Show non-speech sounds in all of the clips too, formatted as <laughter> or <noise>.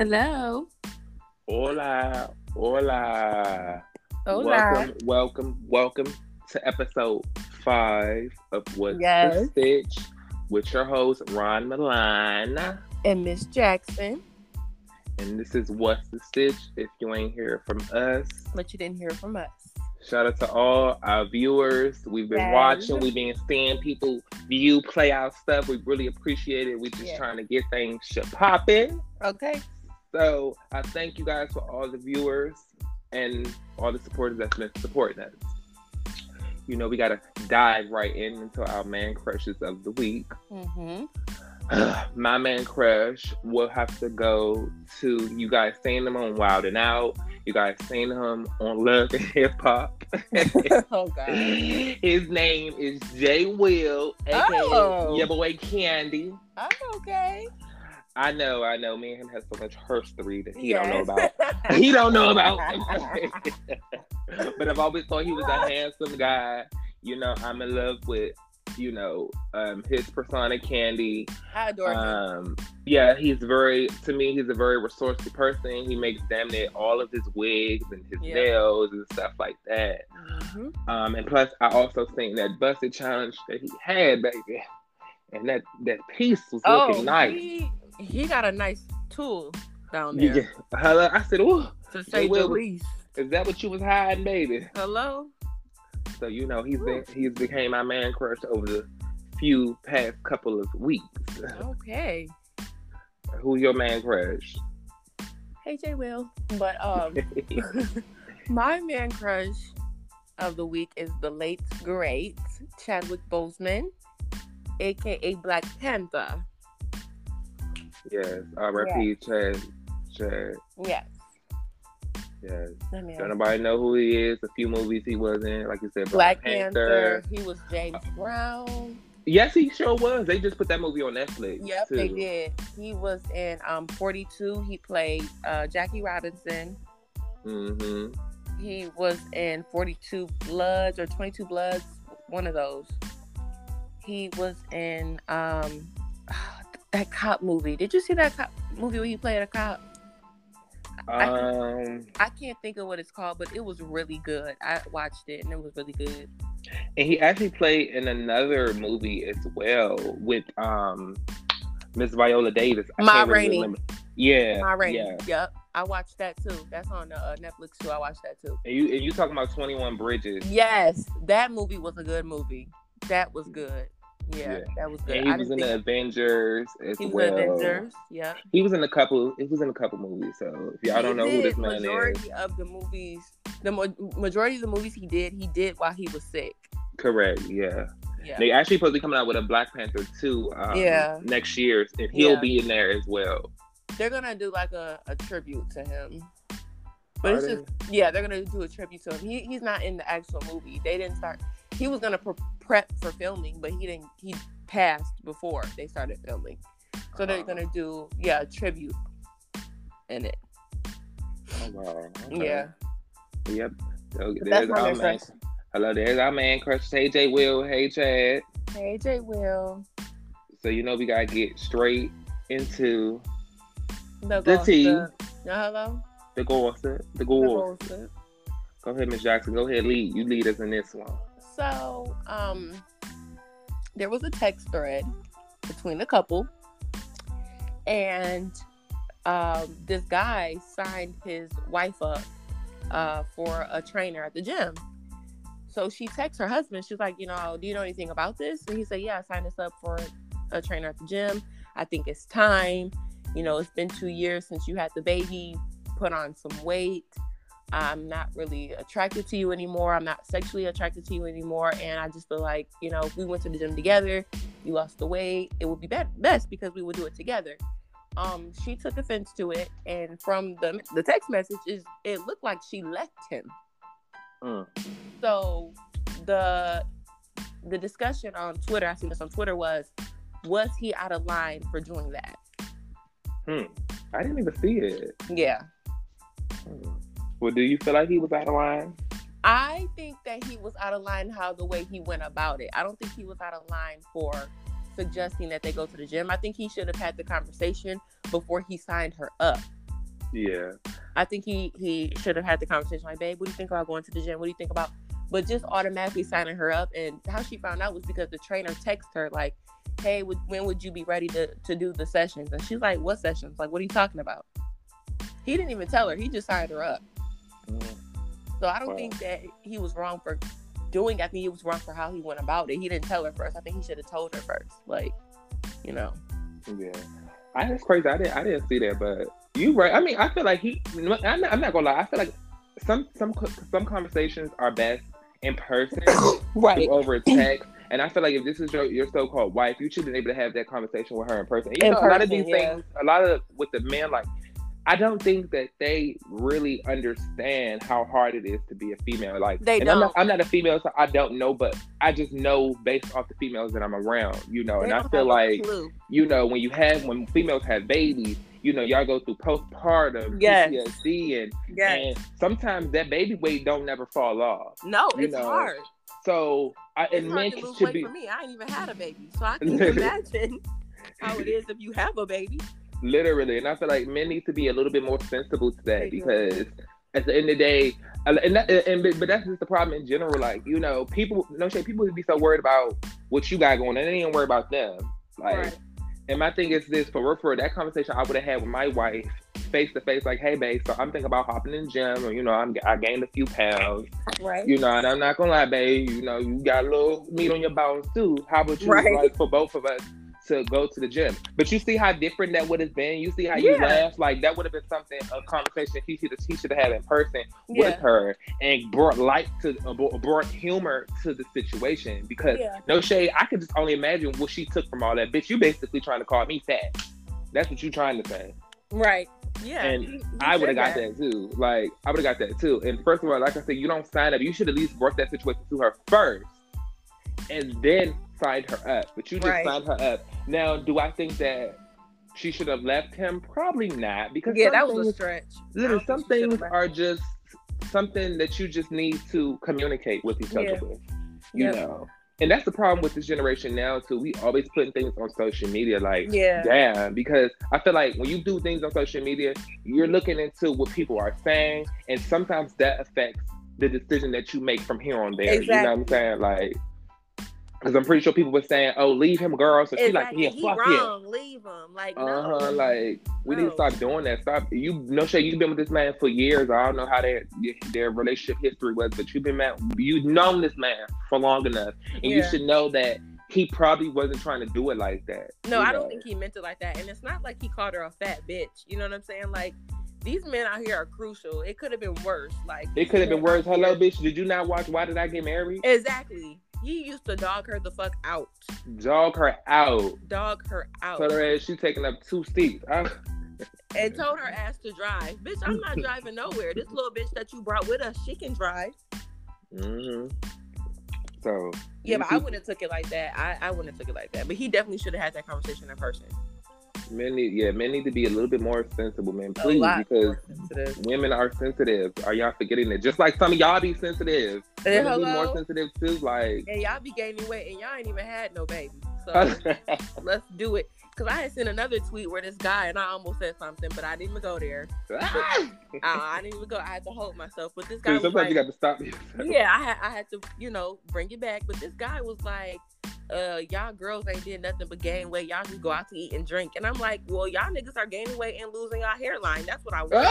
Hello. Hola, hola. Hola. Welcome, welcome, welcome to episode five of What's Yes. the Stitch with your host Ron Milan. And Miss Jackson. And this is What's the Stitch. If you ain't hear from us, But you didn't hear from us. shout out to all our viewers. We've been Yes. watching, we've been seeing people view, play out stuff. We really appreciate it. We're just Yeah. trying to get things popping. Okay. So I thank you guys for all the viewers and all the supporters that's been supporting us. You know, we gotta dive right in into our man crushes of the week. Mm-hmm. <sighs> My man crush will have to go to you guys seen him on Wild and Out. You guys seen him on Love and Hip Hop. <laughs> oh <laughs> God. His name is Jay Will, aka Oh. your boy Candy. I'm okay. I know, I know. Me and him has so much history that he don't know about. <laughs> he don't know about. <laughs> but I've always thought he was a handsome guy. You know, I'm in love with, you know, um, his persona, Candy. I adore him. Um, yeah, he's very, to me, he's a very resourceful person. He makes damn near all of his wigs and his Yeah. nails and stuff like that. Mhm. Um, and plus, I also think that busted challenge that he had, baby, and that that piece was looking Oh, nice. he, he got a nice tool down there, Yeah. Hello. I said, "Oh, to say the least. is that what you was hiding, baby?" Hello? So you know he's been he's became my man crush over the few past couple of weeks. Okay. Who's your man crush? Hey, J. Will. But um, <laughs> <laughs> my man crush of the week is the late great Chadwick Boseman, aka Black Panther. Yes, R.I.P. Chad. Chad. Yes. Yes. Me Don't nobody know who he is. A few movies he was in, like you said, Black Black, Panther. Panther. He was James Brown. Yes, he sure was. They just put that movie on Netflix. Yep, too. they did. He was in um 42. He played uh, Jackie Robinson. Mm-hmm. He was in 42 Bloods or 22 Bloods, one of those. He was in um that cop movie. Did you see that cop movie where he played a cop? I- Um, I can't think of what it's called, but it was really good. I watched it and it was really good. and he actually played in another movie as well with um Miss Viola Davis. I Ma can't really Yeah, Ma Rainey. yeah. Yep, I watched that too. That's on uh, Netflix too. I watched that too. And you and you talking about Twenty One Bridges? Yes, that movie was a good movie. That was good. Yeah, Yeah. that was good. And he I was in the Avengers as he was well. Avengers. Yeah. He was in a couple. He was in a couple movies. So if y'all don't know who this man is, majority of the movies, the majority of the movies he did, he did while he was sick. correct? Yeah. Yeah. They actually supposed to be coming out with a Black Panther two. Um, Yeah. Next year, and he'll Yeah. be in there as well. They're gonna do like a, a tribute to him. But Are it's they? just yeah, they're gonna do a tribute to him. He he's not in the actual movie. They didn't start. He was gonna pre- prep for filming, but he didn't. He passed before they started filming. So they're Oh. gonna do yeah a tribute in it. Oh, wow. Okay. Yeah. Yep. So That's there's our man man. Hello, there's our man crush. Hey, J. Will. Hey, Chad. Hey J Will. So you know we gotta get straight into The, The tea. gossip. Hello. the gossip. The The gossip. gossip. Go ahead, Miss Jackson. Go ahead, lead. You lead us in this one. So, um, there was a text thread between a couple, and um, this guy signed his wife up uh, for a trainer at the gym. So she texts her husband. She's like, you know, do you know anything about this? And he said, yeah, I signed us up for a trainer at the gym. I think it's time. You know, it's been two years since you had the baby. Put on some weight. I'm not really attracted to you anymore. I'm not sexually attracted to you anymore. And I just feel like, you know, if we went to the gym together, you lost the weight, it would be be- best because we would do it together. Um, she took offense to it, and from the the text message is it looked like she left him. Mm. So the the discussion on Twitter, I seen this on Twitter, was was he out of line for doing that? Hmm. I didn't even see it. Yeah. Hmm. Well, do you feel like he was out of line? I think that he was out of line how the way he went about it. I don't think he was out of line for suggesting that they go to the gym. I think he should have had the conversation before he signed her up. Yeah. I think he he should have had the conversation like, babe, what do you think about going to the gym? What do you think about? But just automatically signing her up, and how she found out was because the trainer texted her like, hey, when would you be ready to to do the sessions? And she's like, what sessions? Like, what are you talking about? He didn't even tell her. He just signed her up. Mm. So I don't wow. think that he was wrong for doing. I think he was wrong for how he went about it. He didn't tell her first. I think he should have told her first. Like, you know. Yeah, I that's crazy. I didn't I didn't see that, but you right. I mean, I feel like he. I'm not, I'm not gonna lie. I feel like some some some conversations are best in person, <coughs> right? Over text. And I feel like if this is your, your so-called wife, you should have been able to have that conversation with her in person. You in know, person, a lot of these yeah. things, a lot of with the men, like I don't think that they really understand how hard it is to be a female. Like they don't. I'm not, I'm not, a female, so I don't know, but I just know based off the females that I'm around, you know. They and I feel like, you know, when you have when females have babies, you know, y'all go through postpartum, yes. PTSD, and yes. and sometimes that baby weight don't never fall off. No, it's know? hard. So I and men should be. For me, I ain't even had a baby, so I can <laughs> imagine how it is if you have a baby. Literally, and I feel like men need to be a little bit more sensible to that because at the end of the day, and that, and but that's just the problem in general. Like you know, people no shit, people would be so worried about what you got going, and they ain't worry about them. Like, right. and my thing is this for for that conversation I would have had with my wife face to face, like, hey, babe, so I'm thinking about hopping in the gym, or you know, I'm I gained a few pounds, right? You know, and I'm not gonna lie, babe, you know, you got a little meat on your bones too. How about you, right. like, for both of us? To go to the gym. But you see how different that would have been. You see how yeah. you laugh. Like that would have been something a conversation he should have he should have had in person yeah. with her and brought light to uh, brought humor to the situation. Because yeah. no shade, I could just only imagine what she took from all that. Bitch, you basically trying to call me fat. That's what you trying to say. Right. Yeah. And he, he I would have got that. that too. Like I would have got that too. And first of all, like I said, you don't sign up. You should at least work that situation to her first, and then signed her up, but you just right. signed her up. Now, do I think that she should have left him? Probably not, because yeah, that was a stretch. Literally, some things are just something that you just need to communicate with each other with. You know. And that's the problem with this generation now too. We always putting things on social media, like yeah, damn. Because I feel like when you do things on social media, you're looking into what people are saying, and sometimes that affects the decision that you make from here on there. Exactly. You know what I'm saying? Like because I'm pretty sure people were saying, "Oh, leave him, girl." So she like, "Yeah, he fuck wrong. Leave him." Like, uh huh. No. Like, we no. need to stop doing that. Stop. You no shit. You've been with this man for years. I don't know how their their relationship history was, but you've been man. You've known this man for long enough, and yeah. you should know that he probably wasn't trying to do it like that. No, I know? don't think he meant it like that. And it's not like he called her a fat bitch. You know what I'm saying? Like these men out here are crucial. It could have been worse. Like it could have been worse. Hello, bitch. Did you not watch Why Did I Get Married? Exactly. He used to dog her the fuck out. Dog her out. Dog her out. Told her ass she taking up two seats. and told her ass to drive. Bitch, I'm not driving nowhere. This little bitch that you brought with us, she can drive. Mm-hmm. So yeah, but I wouldn't have took it like that. I, I wouldn't have took it like that. But he definitely should have had that conversation in person. Men need, yeah, men need to be a little bit more sensible, man. Please, because women are sensitive. Are y'all forgetting that? Just like some of y'all be sensitive. Hey, hello. Be more sensitive too. Like, and y'all be gaining weight, and y'all ain't even had no baby. So <laughs> let's do it. Cause I had seen another tweet where this guy and I almost said something, but I didn't even go there. <laughs> uh, I didn't even go. I had to hold myself. But this guy, sometimes like, you got to stop. yeah, I had I had to you know bring it back. But this guy was like, uh, y'all girls ain't did nothing but gain weight. Y'all just go out to eat and drink. And I'm like, well, y'all niggas are gaining weight and losing your hairline. That's what I want.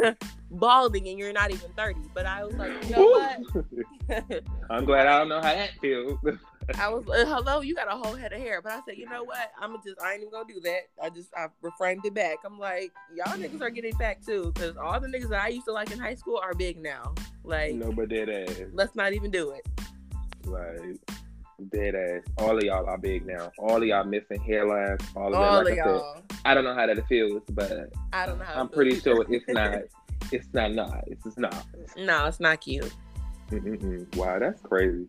but <laughs> balding and you're not even 30. But I was like, you know what? <laughs> I'm glad I don't know how that feels. <laughs> I was uh, hello, you got a whole head of hair, but I said, you know what? I'm just I ain't even gonna do that. I just I reframed it back. I'm like, y'all niggas are getting back too, because all the niggas that I used to like in high school are big now. Like no, but dead ass. Let's not even do it. Like dead ass. All of y'all are big now. All of y'all missing hairlines. All of all that. Like of I y'all. Said, I don't know how that feels, but I don't know. I'm pretty sure it's not. It's not nice. It's not. <laughs> No, it's not cute. Mm-mm-mm. Wow, that's crazy.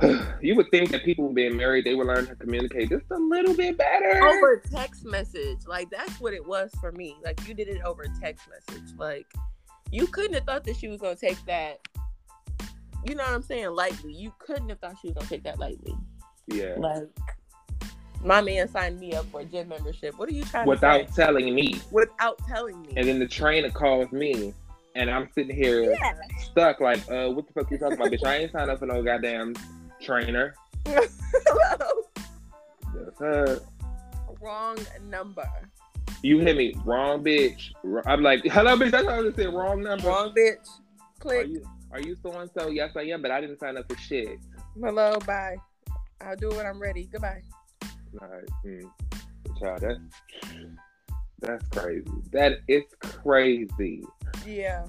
<sighs> you would think that people being married, they would learn to communicate just a little bit better over text message. Like that's what it was for me. Like you did it over text message. Like you couldn't have thought that she was gonna take that. You know what I'm saying? Lightly. You couldn't have thought she was gonna take that lightly. Yeah. Like My man signed me up for a gym membership. What are you trying without to say? telling me. Without telling me. And then the trainer calls me, and I'm sitting here yeah. stuck. Like, uh, what the fuck are you talking about, bitch? I ain't signed up for no goddamn trainer. <laughs> Hello. Wrong number. you hit me wrong, bitch. I'm like, hello, bitch. That's what I was saying. Wrong number. Wrong bitch. Click. you are you so and so? Yes, I am, but I didn't sign up for shit. Hello. Bye. I'll do it when I'm ready. Goodbye. Like, mm, child, that's that's crazy. That is crazy. Yeah.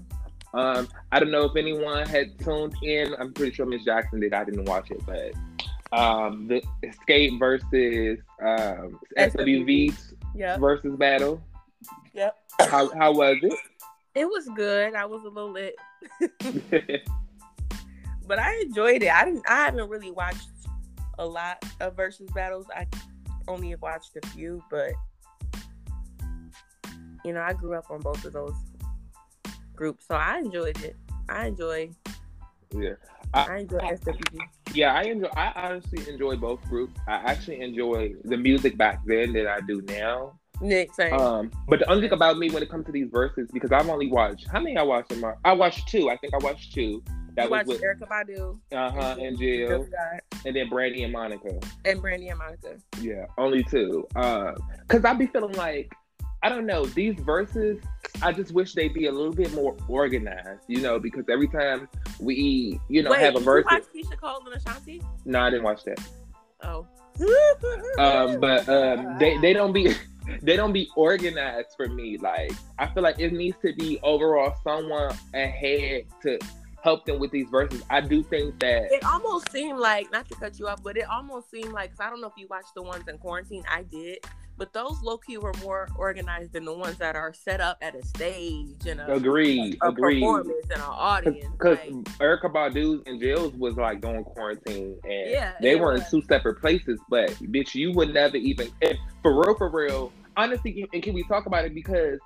Um, I don't know if anyone had tuned in. I'm pretty sure Miss Jackson did. I didn't watch it, but um, the Xscape versus um, SWV Yep. versus battle. Yep. How how was It It was good. I was a little lit, it? <laughs> but I enjoyed it. I didn't. I haven't really watched a lot of versus battles. I only have watched a few, but you know, I grew up on both of those groups, so I enjoyed it. I enjoy. yeah, I enjoy SWV. yeah. I enjoy. I honestly enjoy both groups. I actually enjoy the music back then that I do now. Nick same. Um, but the only thing about me when it comes to these verses, because I've only watched how many I watched in my I watched two. I think I watched two. That you was watched with Erykah Badu, uh huh and Jill and then Brandy and Monica. and Brandy and Monica. Yeah, only two. Uh, cause I be feeling like I don't know these verses. I just wish they'd be a little bit more organized, you know, because every time we, you know, Wait, have a did verse. you watch Keyshia Cole and Ashanti? No, I didn't watch that. Oh. Um, but um, they they don't be they don't be organized for me. Like I feel like it needs to be overall someone ahead to help them with these verses. I do think that It almost seemed like, not to cut you off, but it almost seemed like, cause I don't know if you watched the ones in quarantine. I did, but those low key were more organized than the ones that are set up at a stage and a, agreed, a agreed. performance and an audience. Because like, Erykah Badu's and Jill's was like going quarantine, and Yeah, they were in two separate places. But bitch, you would never even for real, for real. Honestly, and can we talk about it because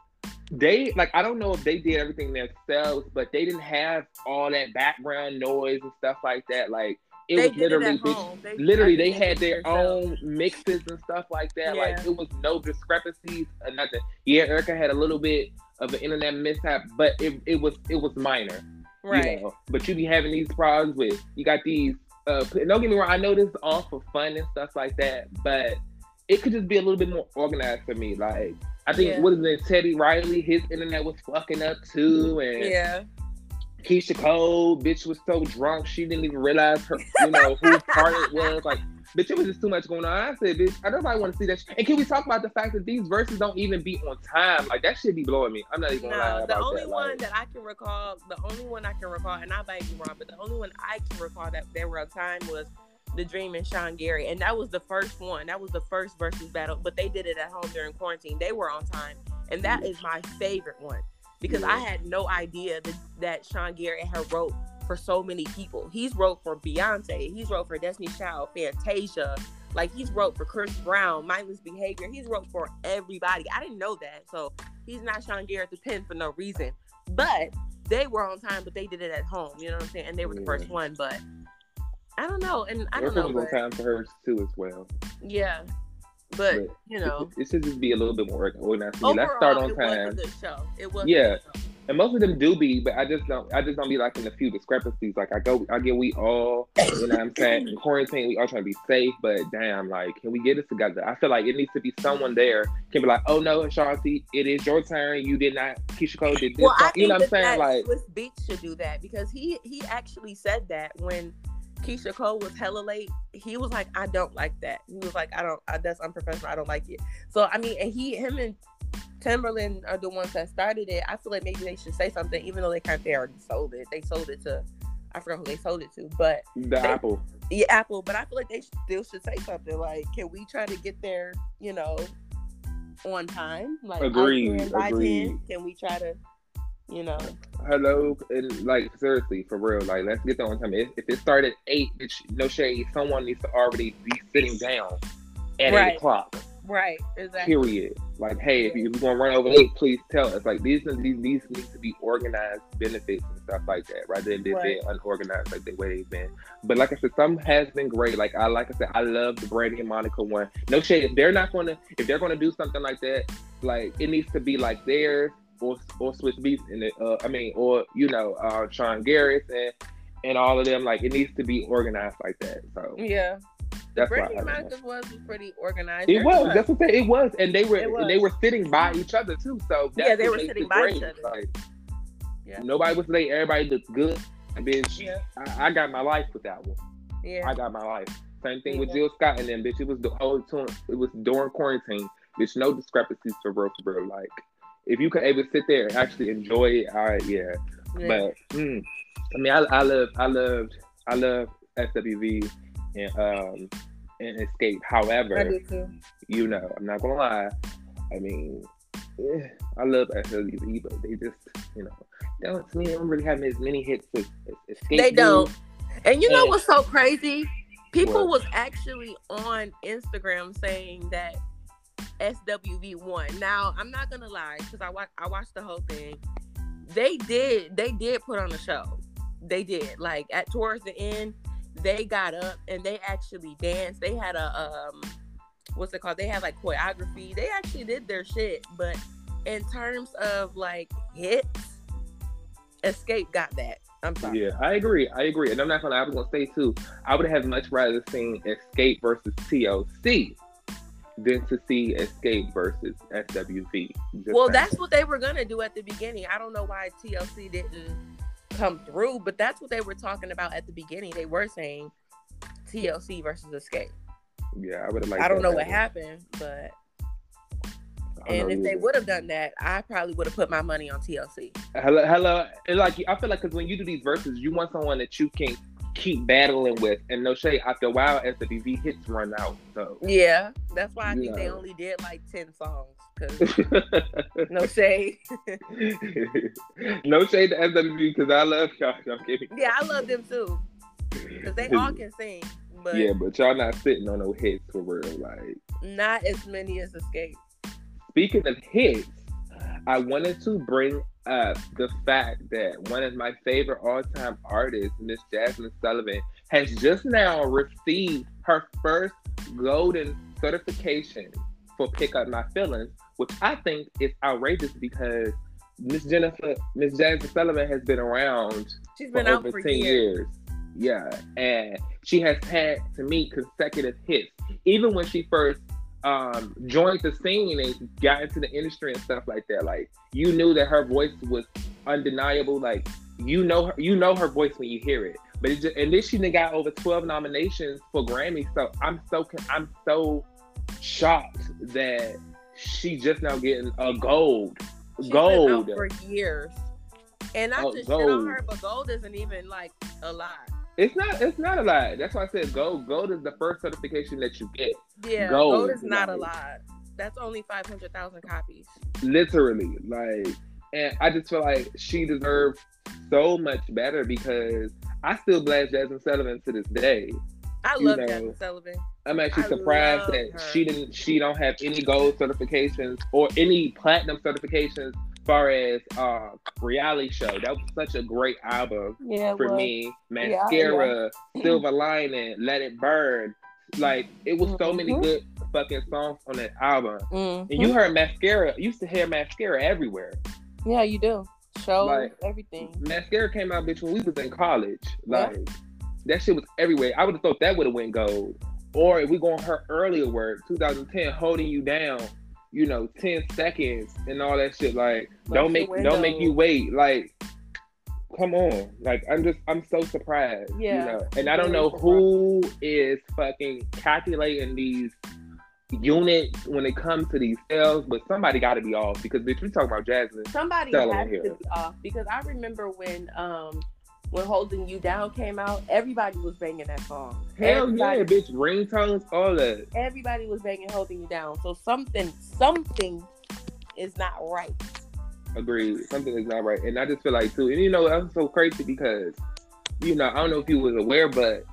they like I don't know if they did everything themselves, but they didn't have all that background noise and stuff like that. Like it they was literally it. They, literally they had their themselves. own mixes and stuff like that. Like it was no discrepancies or nothing. Yeah, Erykah had a little bit of an internet mishap, but it, it was it was minor. right. You know, but you be having these problems with you got these. Uh, don't get me wrong. I know this is all for fun and stuff like that, but it could just be a little bit more organized for me. Like I think Yeah. what is it? Teddy Riley, his internet was fucking up too, and Yeah. Keyshia Cole, bitch was so drunk she didn't even realize her, you know, whose part it was. Like, bitch, it was just too much going on. I said, bitch, I nobody want to see that. Shit. And can we talk about the fact that these verses don't even be on time? Like that should be blowing me. I'm not even gonna lie No, about the only that. one like, that I can recall, the only one I can recall, and I might be wrong, but the only one I can recall that they were on time was the Dream and Sean Garrett, and that was the first one. That was the first versus battle, but they did it at home during quarantine. They were on time, and that mm. is my favorite one because I had no idea that, that Sean Garrett had wrote for so many people. He's wrote for Beyonce, he's wrote for Destiny Child, Fantasia, like he's wrote for Chris Brown, Mindless Behavior. He's wrote for everybody. I didn't know that, so he's not Sean Garrett at the pen for no reason. But they were on time, but they did it at home. You know what I'm saying? And they were the first one, but I don't know, and I don't know, was on time for hers too as well. yeah. But But you know, It, it should just be a little bit more organized. for me. Let's start on it was a time. good show. It was, Yeah. And most of them do be, but I just don't. I just don't be like in a few discrepancies. Like I go, I get we all, you know, what I'm saying in <coughs> quarantine, we all trying to be safe, but damn, like, can we get it together? I feel like it needs to be someone there can be like, oh no, Shanti, it is your turn. You did not. Keyshia Cole did this. Well, I you know what I'm saying? Like, Swizz Beatz should do that because he he actually said that when Keyshia Cole was hella late. He was like, I don't like that. He was like, I don't. I, that's unprofessional. I don't like it. So I mean, and he, him, and Timbaland are the ones that started it. I feel like maybe they should say something, even though they kind of they already sold it. They sold it to, I forgot who they sold it to, but the Apple. yeah, Apple. But I feel like they still should say something. Like, can we try to get there? You know, on time. Like, Agreed, by 10, 10, agreed. Can we try to, you know? Hello, and like seriously, for real, like let's get that on time. If, if it started at eight, it's no shade. Someone needs to already be sitting down at Right. eight o'clock. Right. Exactly. Period. Like, hey, if, you, are gonna run over late, please tell us. Like these these these need to be organized benefits and stuff like that, rather than right. being unorganized like the way they've been. But like I said, some has been great. Like I like I said, I love the Brandy and Monica one. No shade. If they're not gonna if they're gonna do something like that, like it needs to be like theirs or or Swizz Beatz in it. Uh, I mean, or you know, uh, Sean Garrett and and all of them. Like it needs to be organized like that. So yeah. That's Brittany was pretty organized. It was. That's what they, it was, and they were they were sitting by each other too. So yeah, they were sitting by great. each other. Like, yeah. Nobody was late. Everybody looked good. Bitch, yeah. I, I, got my life with that one. Yeah, I got my life. Same thing yeah. with Jill Scott and then bitch. It was the whole. It was during quarantine. Bitch, no discrepancies for real, for real. Like, if you could able to sit there and actually enjoy it, all right, yeah. yeah. But mm, I mean, I, I love, I loved, I love SWV and um and Xscape. However, you know, I'm not gonna lie. I mean, yeah, I love SWV, but they just, you know, don't to me, they don't really have as many hits as, as Xscape. They don't. And you know what's so crazy? People what? was actually on Instagram saying that SWV won. Now, I'm not gonna lie, because I watched I watched the whole thing. They did they did put on a show. They did. Like at towards the end, they got up and they actually danced. They had a um what's it called? They had like choreography. They actually did their shit. But in terms of like hits, Xscape got that. I'm sorry. Yeah, I agree. I agree. And I'm not gonna I was gonna say too, I would have much rather seen Xscape versus TLC than to see Xscape versus SWV. well, that's what they were gonna do at the beginning. I don't know why TLC didn't come through, but that's what they were talking about at the beginning. They were saying TLC versus Xscape. Yeah, I would have. I don't know what happened, but and if they would have done that, I probably would have put my money on TLC. Hello, hello. And like I feel like because when you do these verses, you want someone that you can keep battling with. And no shade, after a while, SWV hits run out. So yeah, that's why I think know. they only did like ten songs. <laughs> No shade. no shade to SWV because I love <laughs> y'all. I'm kidding. Yeah, I love them too. Because they all can sing. But yeah, but y'all not sitting on no hits for real. Like not as many as Xscape. Speaking of hits, I wanted to bring up the fact that one of my favorite all-time artists, Miss Jazmine Sullivan, has just now received her first golden certification for Pick Up My Feelings, which I think is outrageous because Miss Jennifer, Miss Jazmine Sullivan has been around She's been for over for 10 years. years. Yeah. And she has had to me, consecutive hits. Even when she first um, joined the scene and got into the industry and stuff like that. Like you knew that her voice was undeniable. Like you know her, you know her voice when you hear it. But it just, and then she then got over twelve nominations for Grammy. So I'm so I'm so shocked that she just now getting a gold. She's gold for years. And I oh, just gold. shit on her, but gold isn't even like a lot. It's not. It's not a lot. That's why I said gold. Gold is the first certification that you get. Yeah, gold, gold is not like, a lot. That's only five hundred thousand copies. Literally, like, and I just feel like she deserves so much better because I still blast Jazmine Sullivan to this day. I you love know, Jazmine Sullivan. I'm actually I surprised that her. she didn't. She don't have any gold certifications or any platinum certifications far as uh reality show. That was such a great album yeah, for me. Mascara yeah, yeah. silver lining let it burn. Like it was so mm-hmm. many good fucking songs on that album. Mm-hmm. and you heard mascara you used to hear mascara everywhere. Yeah you do. Show like, everything. Mascara came out bitch when we was in college. Like that shit was everywhere. I would have thought that would have went gold. Or if we going her earlier work 2010 holding you down you know, 10 seconds and all that shit. Like, don't make don't make you wait. Like, come on. Like, I'm just I'm so surprised. Yeah. You know, and I don't know who is fucking calculating these units when it comes to these sales, but somebody got to be off because bitch, we talking about Jazmine. Somebody has to be off because I remember when um when Holding You Down came out, everybody was banging that song. Hell everybody, yeah, bitch, ringtones, all that. Everybody was banging Holding You Down. So something, something is not right. Agreed. Something is not right. And I just feel like too, and you know, that's so crazy because, you know, I don't know if you was aware, but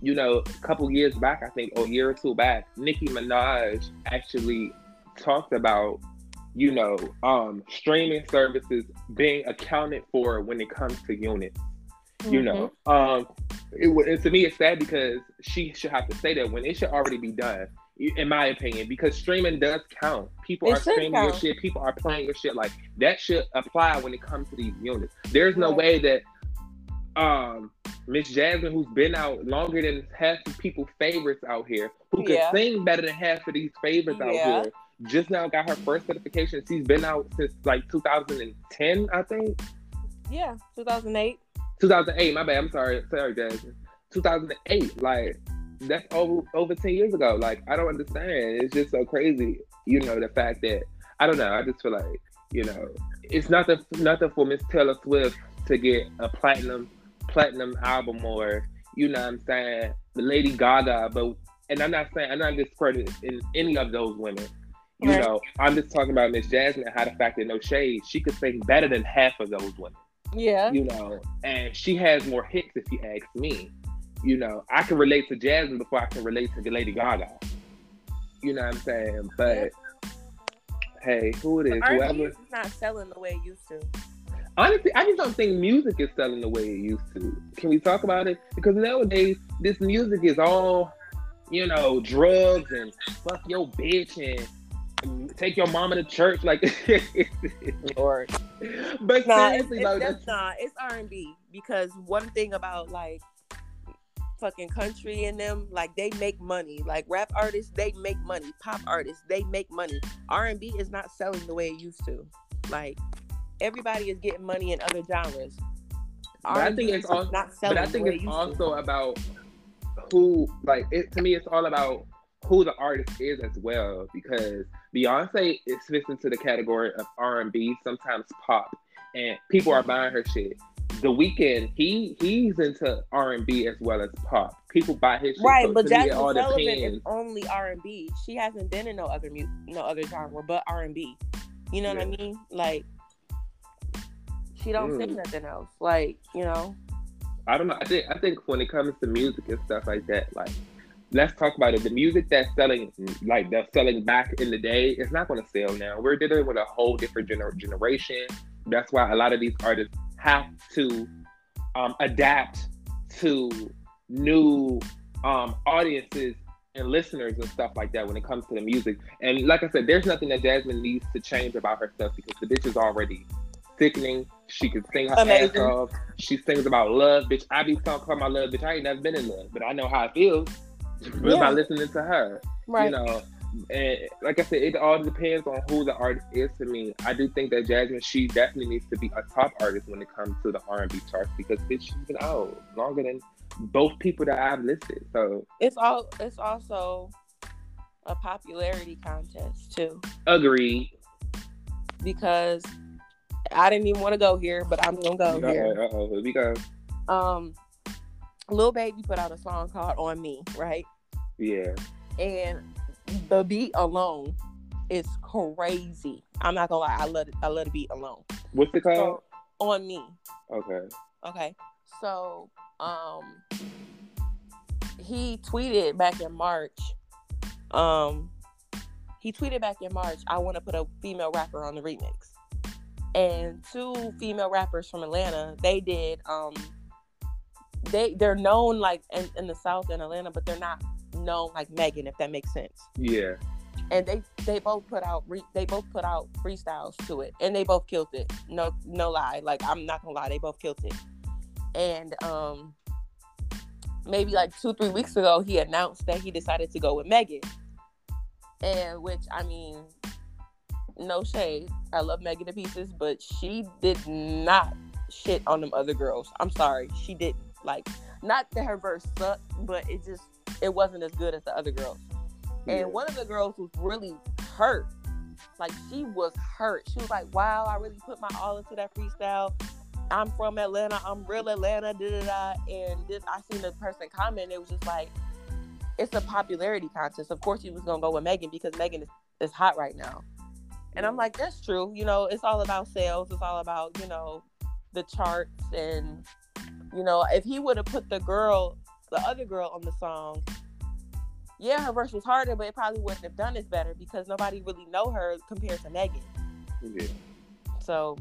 you know, a couple years back, I think, or a year or two back, Nicki Minaj actually talked about, you know, um, streaming services being accounted for when it comes to units. Mm-hmm. You know, um, it, and to me, it's sad because she should have to say that when it should already be done in my opinion, because streaming does count. People it are streaming count. your shit, people are playing your shit. Like that should apply when it comes to these units. There's no way that um Miss Jazmine, who's been out longer than half of people favorites out here, who can yeah. sing better than half of these favorites yeah. out here, just now got her first certification. She's been out since like 2010, I think. Yeah, 2008. 2008. My bad. I'm sorry. Sorry, Jazmine. 2008. Like that's over over 10 years ago. Like I don't understand. It's just so crazy. You know the fact that I don't know. I just feel like you know it's nothing nothing for Miss Taylor Swift to get a platinum platinum album or you know what I'm saying the Lady Gaga, but and I'm not saying I'm not discrediting in any of those women. You right. know, I'm just talking about Miss Jazmine and how the fact that no shade, she could sing better than half of those women. Yeah. You know, and she has more hits if you ask me. You know, I can relate to Jazmine before I can relate to the Lady Gaga. You know what I'm saying? But hey, who it is, whoever. It's not selling the way it used to honestly, I just don't think music is selling the way it used to. Can we talk about it? Because nowadays, this music is all, you know, drugs and fuck your bitch and take your mama to church. Like, <laughs> or, but nah, seriously, it's, it's, that's not. It's R and B because one thing about like fucking country in them like they make money like rap artists they make money pop artists they make money r&b is not selling the way it used to like everybody is getting money in other genres. But I think it's also not selling. But I think it's also to. about who, like, it to me, it's all about who the artist is as well. Because Beyonce is fits into the category of R and B, sometimes pop, and people are buying her shit. The Weeknd, he he's into R and B as well as pop. People buy his shit. Right, so but Jazmine Sullivan is only R and B. She hasn't been in no other mu- no other genre but R and B. You know yeah. what I mean? Like she don't mm. sing nothing else. Like, you know. I don't know. I think I think when it comes to music and stuff like that, like let's talk about it. The music that's selling, like that's selling back in the day, it's not going to sell now. We're dealing with a whole different gener- generation. That's why a lot of these artists have to um, adapt to new um, audiences and listeners and stuff like that when it comes to the music. And like I said, there's nothing that Jazmine needs to change about herself because the bitch is already sickening. She can sing her Amazing. ass off. She sings about love, bitch. I be talking about my love, bitch. I ain't never been in love, but I know how it feels yeah. by listening to her. Right. You know, and like I said, it all depends on who the artist is to me. I do think that Jazmine, she definitely needs to be a top artist when it comes to the R and B charts because bitch, she's been out longer than both people that I've listed. So it's all it's also a popularity contest too. Agreed. Because I didn't even want to go here, but I'm gonna go uh-oh, here. Uh-oh, here we go. Um, Lil Baby put out a song called "On Me," right? Yeah. And the beat alone is crazy. I'm not gonna lie, I love it. I love the beat alone. What's it called? So, on me. Okay. Okay. So, um, he tweeted back in March. Um, he tweeted back in March. I want to put a female rapper on the remix and two female rappers from Atlanta. They did um they they're known like in, in the South in Atlanta, but they're not known like Megan, if that makes sense. Yeah. And they they both put out re, they both put out freestyles to it, and they both killed it. No no lie, like I'm not gonna lie, they both killed it. And um maybe like two three weeks ago, he announced that he decided to go with Megan. And which I mean, no shade. I love Megan to pieces, but she did not shit on them other girls. I'm sorry, she didn't. Like, not that her verse sucked, but it just it wasn't as good as the other girls. Yeah. And one of the girls was really hurt. Like she was hurt. She was like, "Wow, I really put my all into that freestyle. I'm from Atlanta. I'm real Atlanta." Da da da. And this, I seen the person comment. It was just like, "It's a popularity contest. Of course, he was gonna go with Megan because Megan is, is hot right now." And I'm like, that's true. You know, it's all about sales. It's all about, you know, the charts. And, you know, if he would have put the girl, the other girl on the song, yeah, her verse was harder, but it probably wouldn't have done as better because nobody really know her compared to Megan. Yeah. So,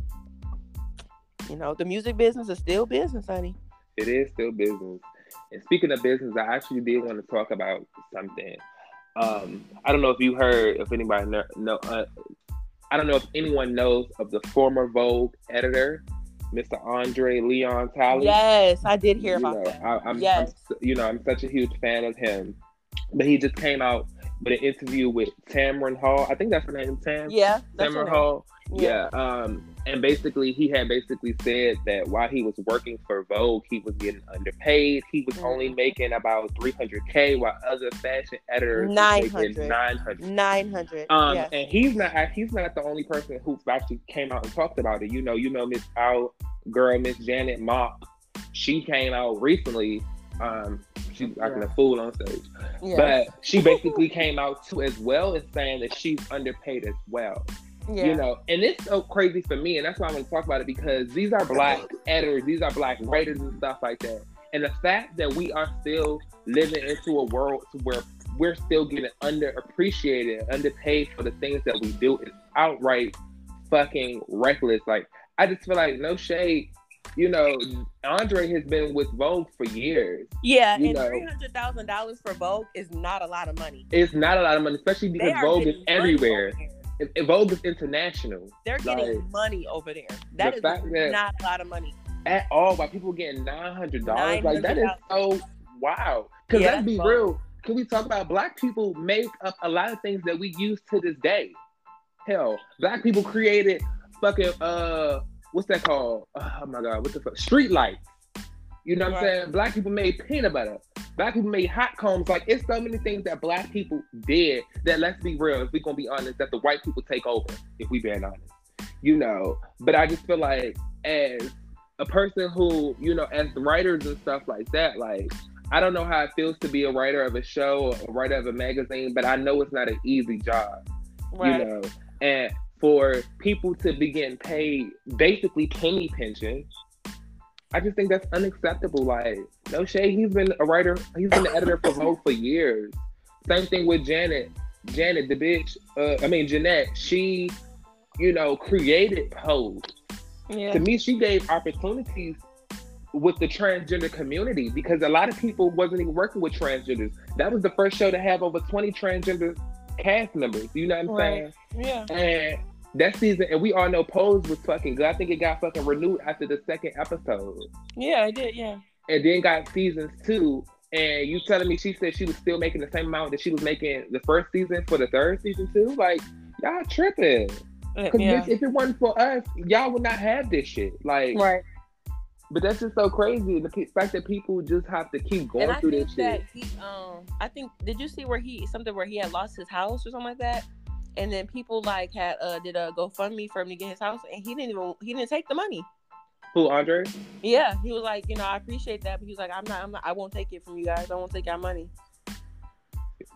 you know, the music business is still business, honey. It is still business. And speaking of business, I actually did want to talk about something. Um, I don't know if you heard, if anybody know, know uh, I don't know if anyone knows of the former Vogue editor, Mr. Andre Leon Talley. Yes, I did hear You about know, that. I, I'm, Yes. I'm, you know, I'm such a huge fan of him. But he just came out with an interview with Tamron Hall. I think that's her name, Tam. Yeah, Tamron. Hall. Yeah. Yeah. Um, and basically, he had basically said that while he was working for Vogue, he was getting underpaid. He was only Mhm. making about 300k, while other fashion editors was 900. making 900. Nine hundred. Um, yeah. and he's not he's not the only person who actually came out and talked about it. You know, you know Miss our girl Miss Janet Mock. She came out recently. Um, she was acting a fool on stage, yeah. but she <laughs> basically came out too as well as saying that she's underpaid as well. Yeah. You know, and it's so crazy for me, and that's why I want to talk about it because these are black editors, these are black writers and stuff like that. And the fact that we are still living into a world where we're still getting underappreciated, underpaid for the things that we do is outright fucking reckless. Like I just feel like no shade. You know, Andre has been with Vogue for years. Yeah, you and three hundred thousand dollars for Vogue is not a lot of money. It's not a lot of money, especially because Vogue is everywhere. money everywhere. over there. And- and Vogue is international. They're getting Like, money over there. That the is that- not a lot of money. at all By people getting nine hundred dollars. Like that is so wow. Because Yeah, let's be that's real. Can we talk about black people make up a lot of things that we use to this day? Hell, black people created fucking uh what's that called? Oh my god, what the fuck? Street lights. You know what I'm saying? Black people made peanut butter. Black people made hot combs. Like it's so many things that black people did that let's be real, if we're gonna be honest, that the white people take over, if we being honest. You know. But I just feel like as a person who, you know, as writers and stuff like that, like I don't know how it feels to be a writer of a show or a writer of a magazine, but I know it's not an easy job Right. you know, and for people to be getting paid basically penny pension, I just think that's unacceptable. Like, no shade, he's been a writer, he's been the editor for Vogue for years. Same thing with Janet. Janet, the bitch, uh, I mean Jeanette, she, you know, created Pose. Yeah. To me, she gave opportunities with the transgender community because a lot of people wasn't even working with transgenders. That was the first show to have over 20 transgender cast members. You know what I'm Right. saying? Yeah. And that season, and we all know Pose was fucking good. I think it got fucking renewed after the second episode, Yeah, I did. Yeah. and then got seasons two. And you telling me she said she was still making the same amount that she was making the first season for the third season too? Like y'all tripping? Because Yeah. if it wasn't for us, y'all would not have this shit. Like, Right. but that's just so crazy. The fact that people just have to keep going And I through think this that shit. he um I think did you see where he something where he had lost his house or something like that? And then people like had uh did a GoFundMe for him to get his house and he didn't even he didn't take the money. Who, Andre? Yeah, he was like, you know, I appreciate that, but he was like, I'm not, I'm not, I won't take it from you guys. I won't take your money.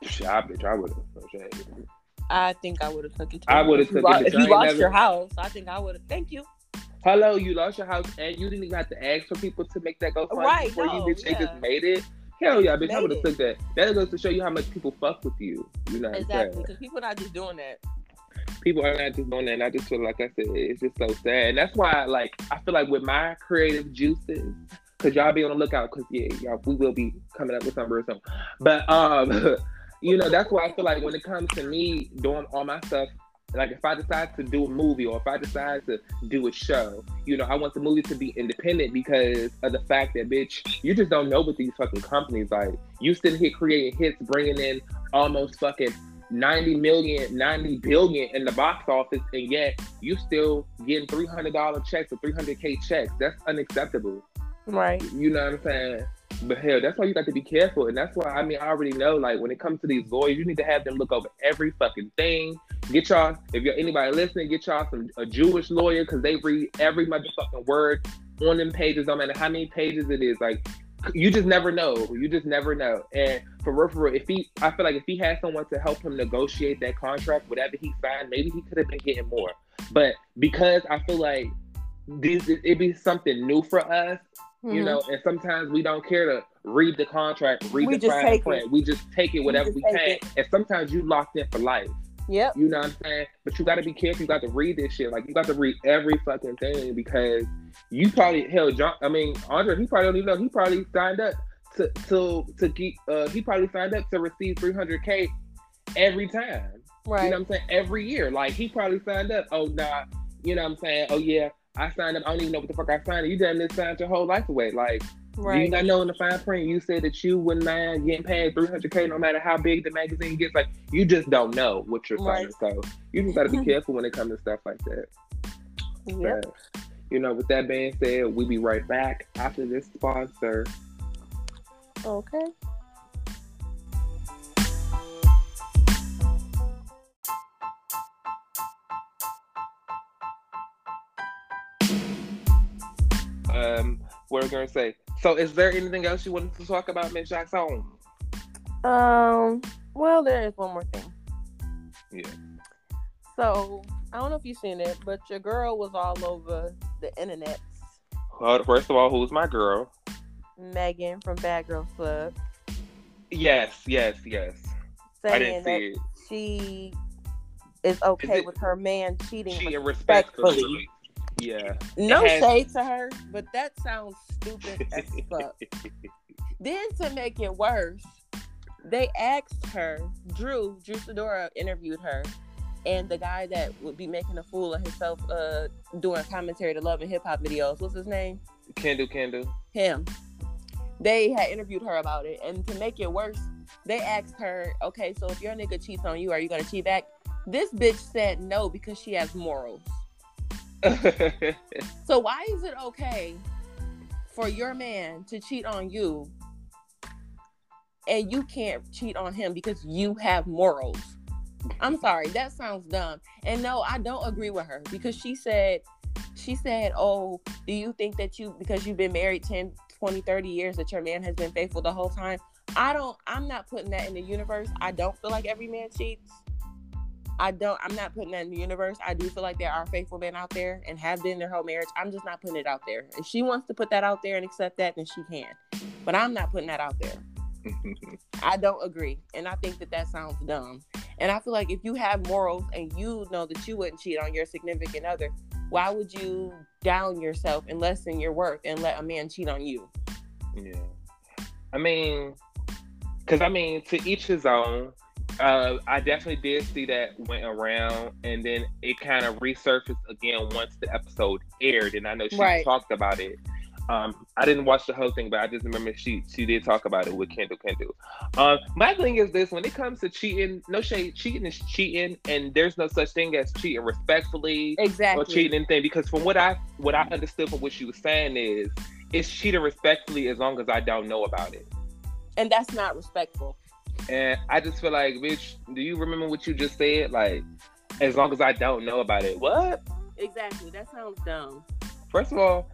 Shit, I bitch, I would have. I think I would have took it. I If you took it, lo- If you lost never- your house, I think I would have. Thank you. Hello, you lost your house and you didn't even have to ask for people to make that GoFundMe Right, before no, you bitch. Yeah. just made it. Hell yeah, bitch, I would have took that. That goes to show you how much people fuck with you. You know Exactly, because people are not just doing that. People are not just doing that. And I just feel like I said, it's just so sad. And that's why, like, I feel like with my creative juices, because y'all be on the lookout, because yeah, y'all, we will be coming up with something real soon. But um, <laughs> you know, that's why I feel like when it comes to me doing all my stuff, like if I decide to do a movie or if I decide to do a show, you know, I want the movie to be independent because of the fact that, bitch, you just don't know what these fucking companies like. You sitting here creating hits, bringing in almost fucking 90 million, 90 billion in the box office, and yet you still getting $300 checks or 300K checks. That's unacceptable. Right. You know what I'm saying? But hell, that's why you got to be careful. And that's why, I mean, I already know, like, when it comes to these lawyers, you need to have them look over every fucking thing. Get y'all, if you're anybody listening, get y'all some a Jewish lawyer because they read every motherfucking word on them pages, no matter how many pages it is. Like, you just never know. You just never know. And for real, for real, if he, I feel like if he had someone to help him negotiate that contract, whatever he signed, maybe he could have been getting more. But because I feel like this, it'd be something new for us, you Mhm. know, and sometimes we don't care to read the contract, read We the fine print. it. We just take it whatever just we can. it. And sometimes you locked in for life. Yep. You know what I'm saying? But you got to be careful. You got to read this shit. Like you got to read every fucking thing because you probably hell, John. I mean, Andre. He probably don't even know. He probably signed up to to to get. Uh, he probably signed up to receive 300k every time. Right. You know what I'm saying? Every year. Like he probably signed up. Oh nah. You know what I'm saying? Oh yeah. I signed up. I don't even know what the fuck I signed. You done this signed your whole life away. Like do you not know in the fine print you said that you wouldn't mind getting paid 300k no matter how big the magazine gets. Like you just don't know what you're signing. So you just gotta be <laughs> careful when it comes to stuff like that. Yep. But, you know, with that being said, we'll be right back after this sponsor. Okay. Um, what we're gonna say. So, is there anything else you wanted to talk about, Miss Jackson? Um. Well, there is one more thing. Yeah. So I don't know if you've seen it, but your girl was all over the internet. Well, first of all, who's my girl? Mehgan from Bad Girls Club Yes, yes, yes. I didn't see it. she is okay it- with her man cheating. Cheating respectfully. respectfully. Yeah. No has- shade to her, but that sounds stupid as <laughs> fuck. Then to make it worse, they asked her, Drew, Drew Sidora interviewed her, and the guy that would be making a fool of himself uh doing commentary to love and hip hop videos, what's his name? Kendall, Kendall. Him. They had interviewed her about it, and to make it worse, they asked her, Okay, so if your nigga cheats on you, are you gonna cheat back? This bitch said no because she has morals. <laughs> So why is it okay for your man to cheat on you and you can't cheat on him because you have morals? I'm sorry, that sounds dumb. And no, I don't agree with her because she said she said, "Oh, do you think that you because you've been married 10, 20, 30 years that your man has been faithful the whole time?" I don't I'm not putting that in the universe. I don't feel like every man cheats. I don't. I'm not putting that in the universe. I do feel like there are faithful men out there and have been their whole marriage. I'm just not putting it out there. If she wants to put that out there and accept that, then she can. But I'm not putting that out there. <laughs> I don't agree, and I think that that sounds dumb. And I feel like if you have morals and you know that you wouldn't cheat on your significant other, why would you down yourself and lessen your worth and let a man cheat on you? Yeah. I mean, because I mean, to each his own. Uh, I definitely did see that went around, and then it kind of resurfaced again once the episode aired, and I know she Right. talked about it. Um, I didn't watch the whole thing, but I just remember she she did talk about it with Kendall Kendall. Um, my thing is this: when it comes to cheating, no shade, cheating is cheating, and there's no such thing as cheating respectfully exactly, or cheating anything. Because from what I what I understood from what she was saying is, it's cheating respectfully as long as I don't know about it. And that's not respectful. And I just feel like, bitch, do you remember what you just said? Like, as long as I don't know about it. What? Exactly. That sounds dumb. First of all,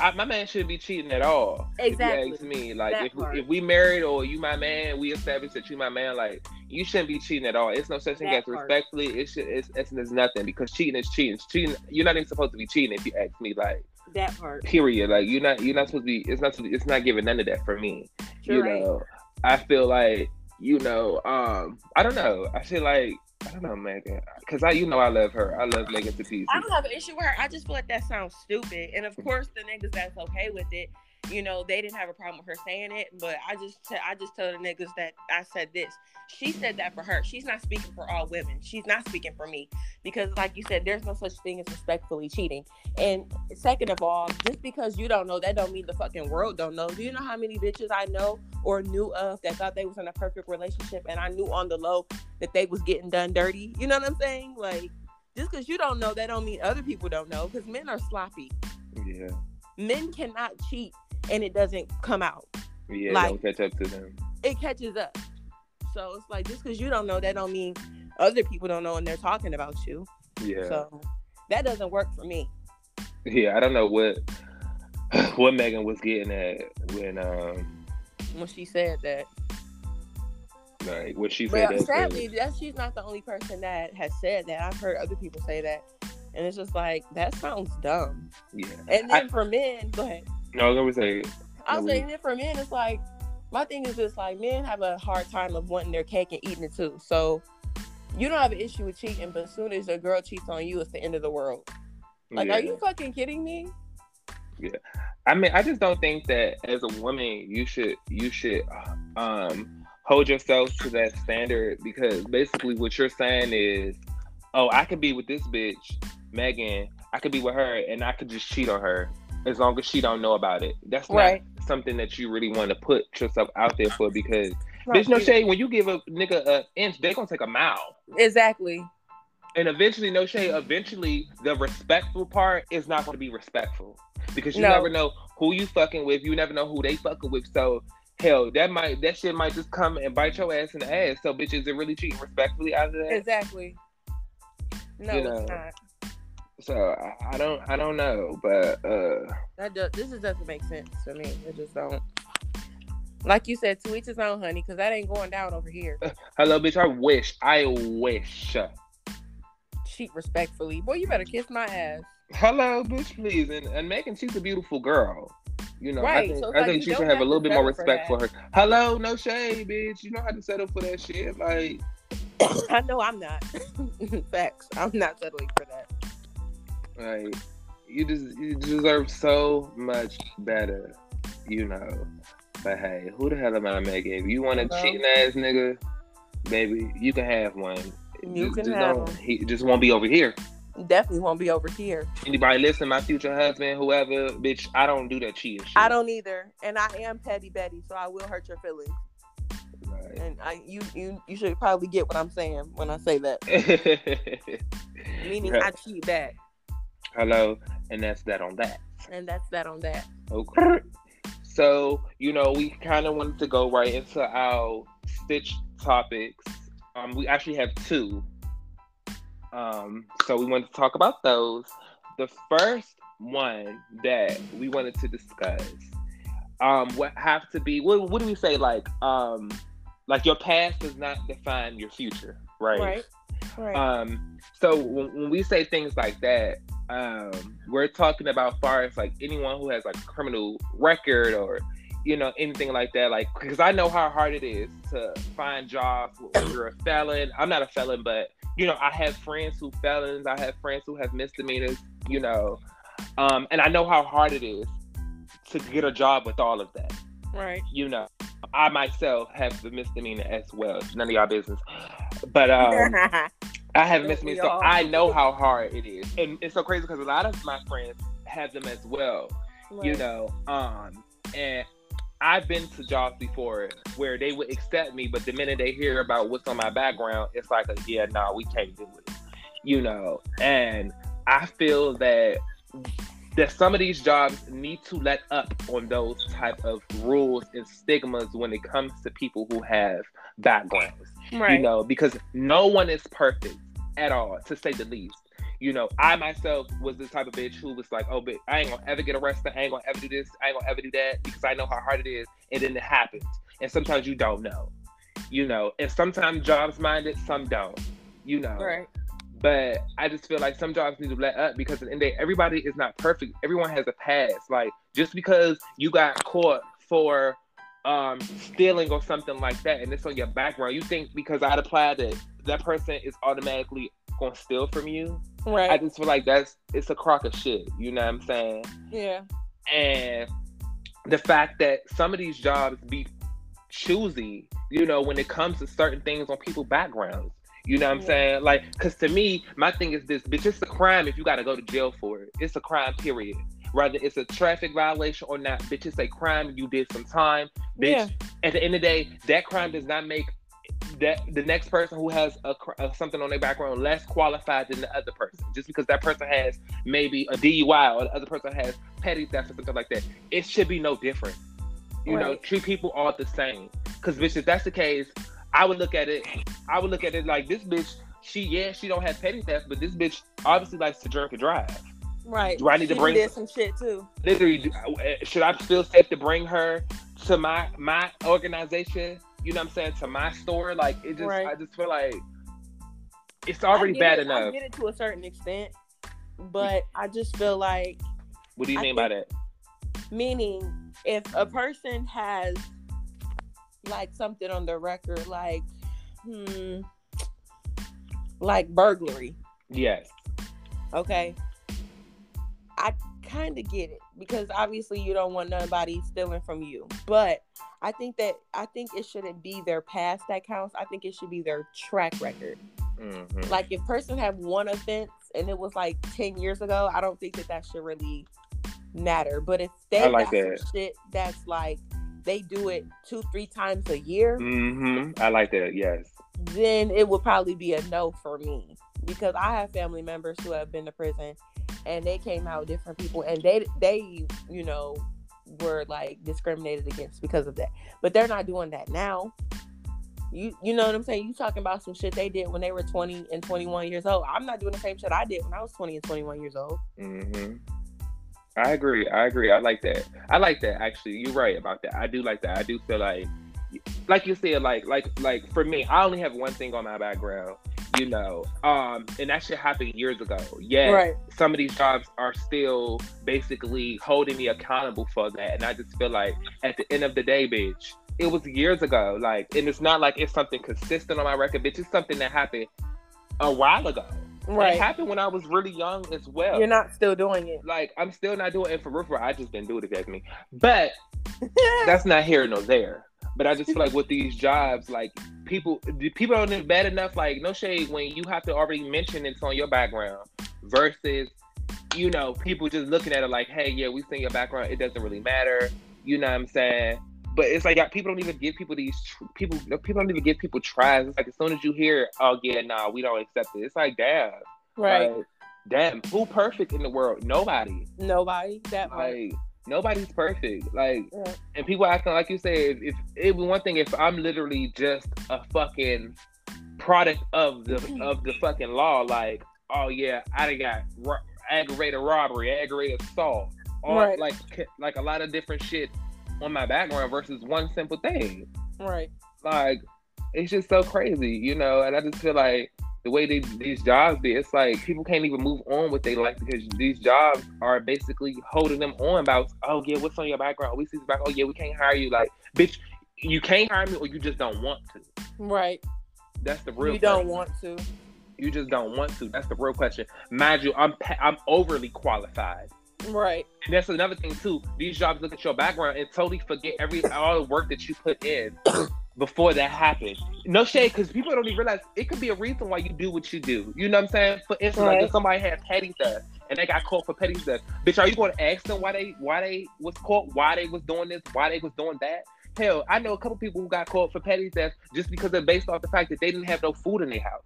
I, my man shouldn't be cheating at all. Exactly. If you ask me, like, That if, part. if we married or you my man, we established that you my man, like, you shouldn't be cheating at all. It's no such thing That as part. respectfully. It should, it's, it's, it's nothing because cheating is cheating. It's cheating. You're not even supposed to be cheating if you ask me, like, That part. period. Like, you're not, you're not supposed to be, it's not, it's not giving none of that for me. You're you right. know, I feel like, you know, um, I don't know. I feel like, I don't know, Mehgan, because I, you know, I love her. I love Mehgan to. I don't have an issue with her. I just feel like that sounds stupid. And of course, the niggas that's okay with it, you know, they didn't have a problem with her saying it. But I just, t- I just tell the niggas that I said this. She said that for her. She's not speaking for all women. She's not speaking for me because, like you said, there's no such thing as respectfully cheating. And second of all, just because you don't know, that don't mean the fucking world don't know. Do you know how many bitches I know or knew of that thought they was in a perfect relationship, and I knew on the low that they was getting done dirty? You know what I'm saying? Like just because you don't know, that don't mean other people don't know. Because men are sloppy. Yeah, Men cannot cheat and it doesn't come out. yeah, Like- don't catch up to them. It catches up. So it's like just because you don't know, that don't mean other people don't know and they're talking about you. Yeah, So that doesn't work for me. yeah. I don't know what <sighs> what Mehgan was getting at when um When she said that, like when she said but that. sadly, that she's not the only person that has said that. I've heard other people say that, and it's just like that sounds dumb. yeah. And then for men, go ahead. No, I was gonna say I was saying, then for men, it's like my thing is just like men have a hard time of wanting their cake and eating it too. So you don't have an issue with cheating, but as soon as a girl cheats on you, it's the end of the world. Like, yeah. are you fucking kidding me? Yeah. I mean, I just don't think that as a woman you should you should um hold yourself to that standard because basically what you're saying is, oh, I could be with this bitch, Mehgan, I could be with her and I could just cheat on her as long as she don't know about it. That's right. not something that you really want to put yourself out there for because right. there's no shade when you give a nigga an inch, they're gonna take a mile. Exactly. And eventually, no shade. Eventually, the respectful part is not going to be respectful because you no. never know who you fucking with. You never know who they fucking with. So hell, that might that shit might just come and bite your ass in the ass. So bitches are really treating respectfully out of that. Exactly. No, you know? it's not. So I, I, don't I don't know, but uh that does this just doesn't make sense to me. It just don't. Like you said, to each his own, honey, because that ain't going down over here. Hello, bitch. I wish. I wish. Cheat respectfully, boy. You better kiss my ass. Hello, bitch, please. And and Mehgan, she's a beautiful girl. You know, right. I think, so I like think she should have, have a little bit more respect for, for, her. Hello, no shade, bitch. You know how to settle for that shit. Like, <coughs> I know I'm not. <laughs> Facts. I'm not settling for that. Like, you just you deserve so much better, you know. But hey, who the hell am I, making? If you want a cheating ass nigga, baby, you can have one. You just, can just have one. He just won't be over here definitely won't be over here. Anybody listen, my future husband, whoever, bitch, I don't do that cheating shit. I don't either, and I am petty Betty, so I will hurt your feelings. Right. And I, you, you, you should probably get what I'm saying when I say that. <laughs> Meaning, right. I cheat back. Hello, and that's that on that. And that's that on that. Okay. So you know, we kind of wanted to go right into our stitch topics. Um, we actually have two um, so we wanted to talk about those. The first one that we wanted to discuss um what have to be what, what do we say like um like your past does not define your future right right, right. um so when, when we say things like that um we're talking about far as like anyone who has like a criminal record or you know anything like that like because i know how hard it is to find jobs when you're a felon i'm not a felon but you know, I have friends who felons, I have friends who have misdemeanors, you know, um, and I know how hard it is to get a job with all of that. Right. You know, I myself have the misdemeanor as well. None of y'all business, but um, <laughs> I have misdemeanor, so I know how hard it is, and it's so crazy because a lot of my friends have them as well. Right. You know, um, and I've been to jobs before where they would accept me, but the minute they hear about what's on my background, it's like, a, yeah, no, nah, we can't do it, you know. And I feel that that some of these jobs need to let up on those type of rules and stigmas when it comes to people who have backgrounds, right. you know, because no one is perfect at all, to say the least you know, I myself was the type of bitch who was like, oh, but I ain't gonna ever get arrested. I ain't gonna ever do this. I ain't gonna ever do that because I know how hard it is. And then it happens. And sometimes you don't know, you know, and sometimes jobs minded, some don't, you know. Right. But I just feel like some jobs need to let up because in the day, everybody is not perfect. Everyone has a past. Like just because you got caught for um, stealing or something like that, and it's on your background, you think because I'd apply that that person is automatically gonna steal from you. Right. I just feel like that's it's a crock of shit. You know what I'm saying? Yeah. And the fact that some of these jobs be choosy, you know, when it comes to certain things on people's backgrounds. You know what I'm saying? Like, cause to me, my thing is this, bitch, it's a crime if you gotta go to jail for it. It's a crime, period. Whether it's a traffic violation or not, bitch, it's a crime. You did some time, bitch. Yeah. At the end of the day, that crime does not make that the next person who has a, a, uh, something on their background less qualified than the other person just because that person has maybe a DUI or the other person has petty theft or something like that it should be no different you right. know treat people all the same because bitch if that's the case I would look at it I would look at it like this bitch she yeah she don't have petty theft but this bitch obviously likes to jerk and drive Right. Do I need she to bring did some shit too? Literally, uh, should I feel safe to bring her to my my organization you know what I'm saying, to my store. Like it just right. I just feel like it's already bad it, enough. I get it to a certain extent, but I just feel like What do you I mean by that? Meaning if a person has like something on the record, like hmm, like burglary. Yes. Okay. I kind of get it because obviously you don't want nobody stealing from you. But I think that I think it shouldn't be their past that counts. I think it should be their track record. Mm-hmm. Like if person have one offense and it was like ten years ago, I don't think that that should really matter. But if they I like that. shit that's like they do it two three times a year, mm-hmm. I like that. Yes. Then it would probably be a no for me because I have family members who have been to prison and they came out different people and they they you know were like discriminated against because of that. But they're not doing that now. You you know what I'm saying? You talking about some shit they did when they were 20 and 21 years old. I'm not doing the same shit I did when I was 20 and 21 years old. Mm-hmm. I agree. I agree. I like that. I like that. Actually, you're right about that. I do like that. I do feel like, like you said, like like like for me, I only have one thing on my background, you know, um, and that shit happened years ago. Yeah, right. some of these jobs are still basically holding me accountable for that, and I just feel like at the end of the day, bitch, it was years ago. Like, and it's not like it's something consistent on my record, bitch. It's something that happened a while ago. Right. It happened when I was really young as well. You're not still doing it. Like I'm still not doing it for real. I just didn't do it against me. But <laughs> that's not here nor there. But I just feel like with these jobs, like people, people don't bad enough. Like no shade when you have to already mention it's on your background versus, you know, people just looking at it like, hey, yeah, we seen your background. It doesn't really matter. You know what I'm saying? But it's like people don't even give people these tr- people. People don't even give people tries. It's like as soon as you hear, "Oh yeah, nah, we don't accept it," it's like, damn, right? Like, damn, who perfect in the world? Nobody. Nobody. That like nobody's perfect. Like, yeah. and people acting like you said. if, it was one thing, if I'm literally just a fucking product of the <clears throat> of the fucking law, like, oh yeah, I got ro- aggravated robbery, aggravated assault, or right. like like a lot of different shit on my background versus one simple thing. Right. Like it's just so crazy, you know. And I just feel like the way they, these jobs be, it's like people can't even move on with their life because these jobs are basically holding them on about, oh yeah, what's on your background? We see the back, oh yeah, we can't hire you. Like, bitch, you can't hire me or you just don't want to. Right. That's the real. You don't want to. You just don't want to. That's the real question. Mind you, I'm I'm overly qualified. Right. And that's another thing too. These jobs look at your background and totally forget every all the work that you put in <coughs> before that happened. No shade, because people don't even realize it could be a reason why you do what you do. You know what I'm saying? For instance, right. like if somebody had petty theft and they got caught for petty theft, bitch, are you going to ask them why they why they was caught, why they was doing this, why they was doing that? Hell, I know a couple people who got caught for petty theft just because they're based off the fact that they didn't have no food in their house.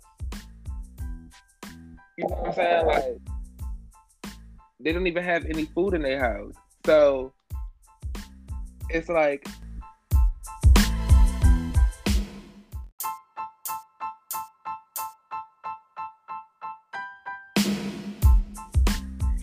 You know what I'm saying? Like they don't even have any food in their house. So it's like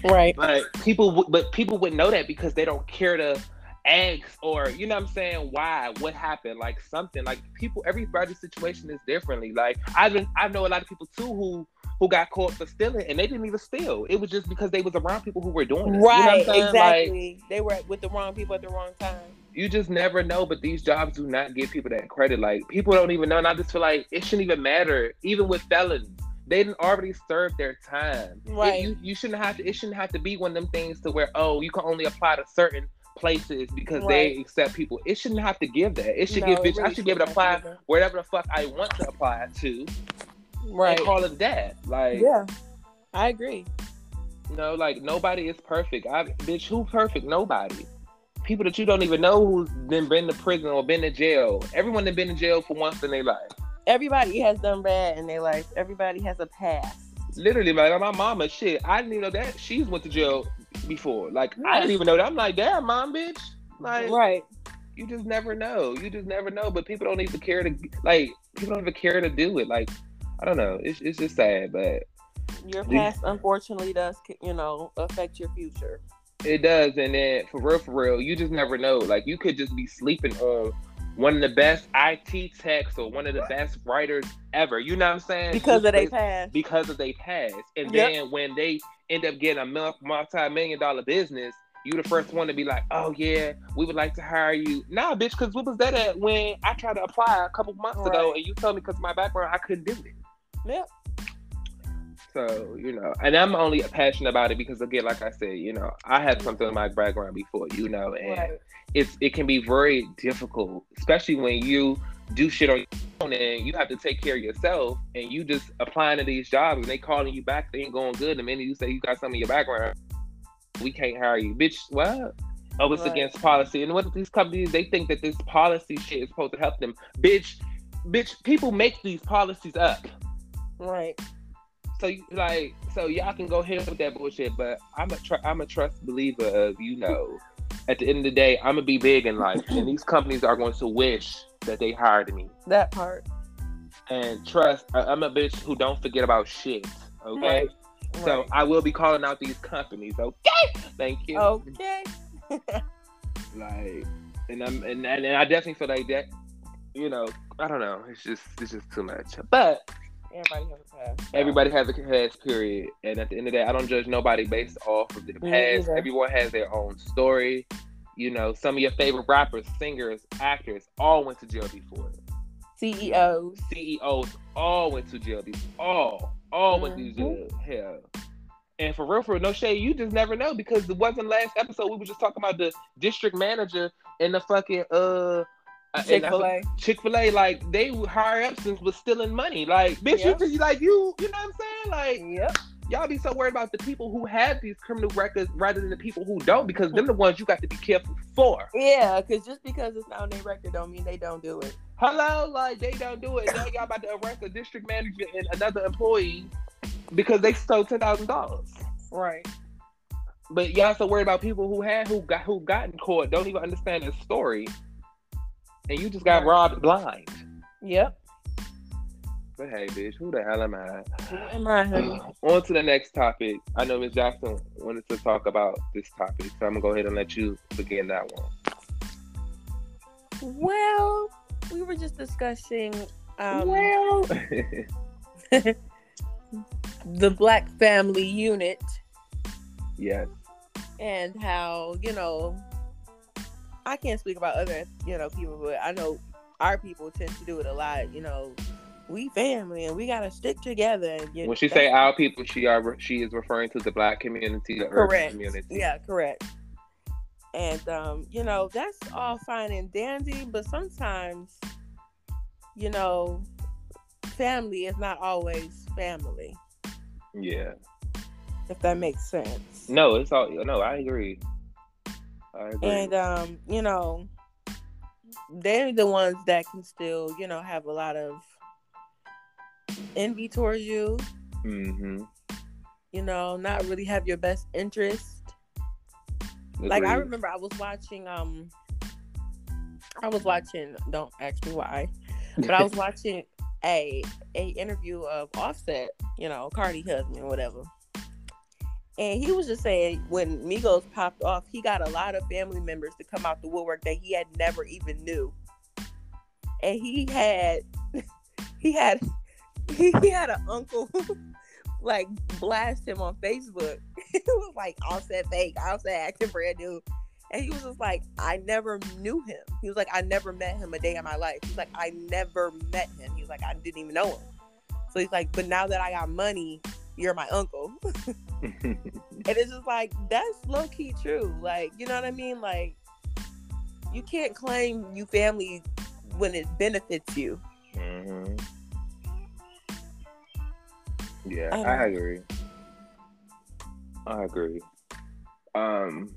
right but people but people would know that because they don't care to ask or you know what i'm saying why what happened like something like people everybody's situation is differently like i've been i know a lot of people too who who got caught for stealing and they didn't even steal. It was just because they was around people who were doing it. Right, you know exactly. Like, they were with the wrong people at the wrong time. You just never know, but these jobs do not give people that credit. Like people don't even know. And I just feel like it shouldn't even matter. Even with felons, they didn't already serve their time. Right. It, you, you shouldn't have to it shouldn't have to be one of them things to where, oh, you can only apply to certain places because right. they accept people. It shouldn't have to give that. It should no, give bitch. Really I should be able to apply wherever the fuck I want to apply to. Right. And call it that. Like Yeah. I agree. You know, like nobody is perfect. I bitch, who perfect? Nobody. People that you don't even know who's been been to prison or been to jail. Everyone that been in jail for once in their life. Everybody has done bad in their life. Everybody has a past. Literally, like my mama, shit. I didn't even know that she's went to jail before. Like. I didn't even know that. I'm like, damn, mom, bitch. Like, right. You just never know. You just never know. But people don't even care to like. People don't even care to do it. Like, I don't know. It's it's just sad, but your past unfortunately does you know affect your future. It does, and then for real, for real, you just never know. Like you could just be sleeping on one of the best IT techs or one of the best writers ever. You know what I'm saying? Because of their past. Because of their past, and yep. then when they end up getting a multi-million dollar business, you the first one to be like, oh yeah, we would like to hire you. Nah, bitch, because what was that at when I tried to apply a couple months right. ago and you told me because my background I couldn't do it. Yeah. So, you know, and I'm only passionate about it because again, like I said, you know, I had something in my background before, you know, and right. it's it can be very difficult, especially when you do shit on your own and you have to take care of yourself and you just applying to these jobs and they calling you back, they ain't going good. The minute you say you got something in your background, we can't hire you. Bitch, what? Oh, it's right. against policy. And what these companies they think that this policy shit is supposed to help them. Bitch, bitch, people make these policies up. Right. So like, so y'all can go ahead with that bullshit, but I'm a tr- I'm a trust believer of you know. At the end of the day, I'm gonna be big in life, and these companies are going to wish that they hired me. That part. And trust, I'm a bitch who don't forget about shit. Okay. Right. So I will be calling out these companies. Okay. Thank you. Okay. <laughs> like, and I'm and, and I definitely feel like that. You know, I don't know. It's just it's just too much. But Everybody has a past. Everybody has a past, period. And at the end of the day, I don't judge nobody based off of their past. Everyone has their own story. You know, some of your favorite rappers, singers, actors all went to jail before. CEOs. CEOs all went to jail. Before. All. All mm-hmm. went to mm-hmm. jail. Hell. And for real, for real, no shade, you just never know because it wasn't last episode. We were just talking about the district manager and the fucking uh Chick Fil A. Chick Fil A, like they higher up since was stealing money. Like, bitch, yep. you like you, you know what I'm saying? Like, yep. Y'all be so worried about the people who have these criminal records rather than the people who don't, because them the ones you got to be careful for. Yeah, because just because it's not on their record don't mean they don't do it. Hello, like they don't do it. now y'all about to arrest a district manager and another employee because they stole ten thousand dollars. Right. But y'all so worried about people who had who got who got in court don't even understand the story and you just got robbed blind. Yep. But hey, bitch, who the hell am I? Who am I, honey? <sighs> on to the next topic. I know Ms. Jackson wanted to talk about this topic, so I'm gonna go ahead and let you begin that one. Well, we were just discussing. Um, well, <laughs> <laughs> the Black Family Unit. Yes. And how you know I can't speak about other, you know, people, but I know our people tend to do it a lot. You know, we family and we gotta stick together. And, when she say our people, she are she is referring to the black community, the correct. community. Yeah, correct. And um, you know, that's all fine and dandy, but sometimes, you know, family is not always family. Yeah. If that makes sense. No, it's all no, I agree. And um, you know, they're the ones that can still, you know, have a lot of envy towards you. Mm-hmm. You know, not really have your best interest. Agreed. Like I remember I was watching um I was watching don't ask me why. But I was <laughs> watching a a interview of Offset, you know, Cardi husband, whatever. And he was just saying when Migos popped off, he got a lot of family members to come out the woodwork that he had never even knew. And he had <laughs> he had <laughs> he, had an uncle <laughs> like blast him on Facebook. it was like Offset fake, Offset acting brand new. And he was just like, I never knew him. He was like, I never met him a day in my life. He's like, I never met him. He was like, I didn't even know him. So he's like, but now that I got money, you're my uncle. <laughs> and it's just like that's low key true. Like, you know what I mean? Like you can't claim you family when it benefits you. Mm-hmm. Yeah, I, I agree. I agree. Um,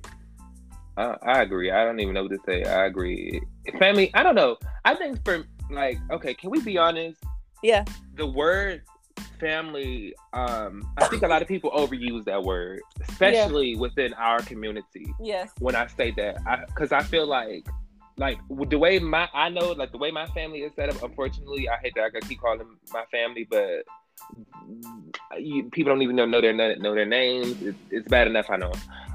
I, I, agree. I don't even know what to say. I agree. Family. I don't know. I think for like, okay, can we be honest? Yeah. The word family um i think a lot of people overuse that word especially yeah. within our community. Yes. When i say that because I, I, feel like like the way my i know like the way my family is set up unfortunately i hate that i gotta keep calling my family but you, people don't even know, know their know their names. It, it's bad enough i know.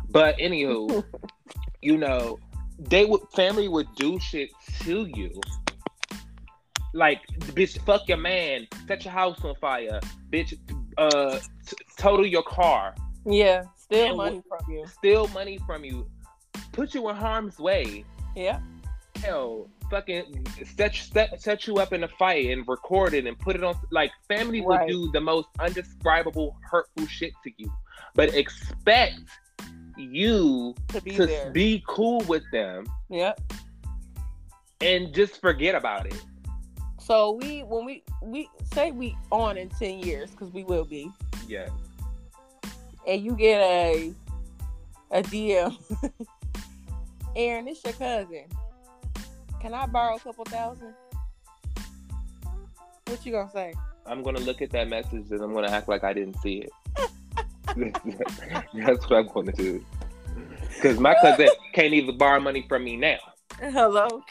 But anywho <laughs> you know they would family would do shit to you like bitch fuck your man set your house on fire bitch uh t- total your car yeah steal money from you steal money from you put you in harm's way. Yeah. Hell, fucking set, set set you up in a fight and record it and put it on. Like family Right. will do the most undescribable, hurtful shit to you, but expect you To be to be cool with them Yeah. and just forget about it. So we when we we say we on in ten years because we will be, Yeah. and you get a a DM. <laughs> Aaron, it's your cousin. Can I borrow a couple thousand? What you gonna say? I'm gonna look at that message and I'm gonna act like I didn't see it. <laughs> That's what I'm gonna do. Because my cousin can't even borrow money from me now. <laughs> Hello.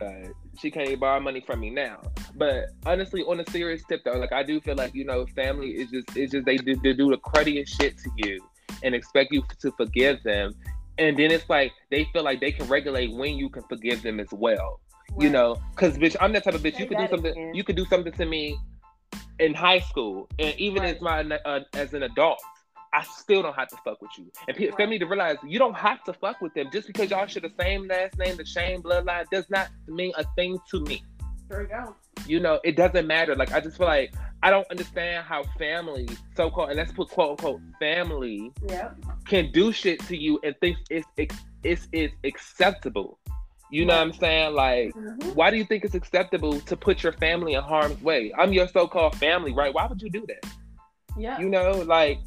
Uh, she can't even borrow money from me now. But honestly, on a serious tip though, like I do feel like you know, family is just it's just they do, they do the cruddiest shit to you and expect you to forgive them, and then it's like they feel like they can regulate when you can forgive them as well. You know, because bitch, I'm that type of bitch. You could do something. again. You could do something to me in high school, and even Right. as my uh, as an adult, I still don't have to fuck with you. And pe- Right. family to realize you don't have to fuck with them just because y'all share the same last name, the same bloodline, does not mean a thing to me. There we go. You know, it doesn't matter. Like I just feel like I don't understand how family, so called, and let's put quote unquote family, Yeah. can do shit to you and think it's it's it's, it's acceptable. You know what I'm saying? Like mm-hmm. why do you think it's acceptable to put your family in harm's way? I'm your so-called family, right? Why would you do that? Yeah. You know, like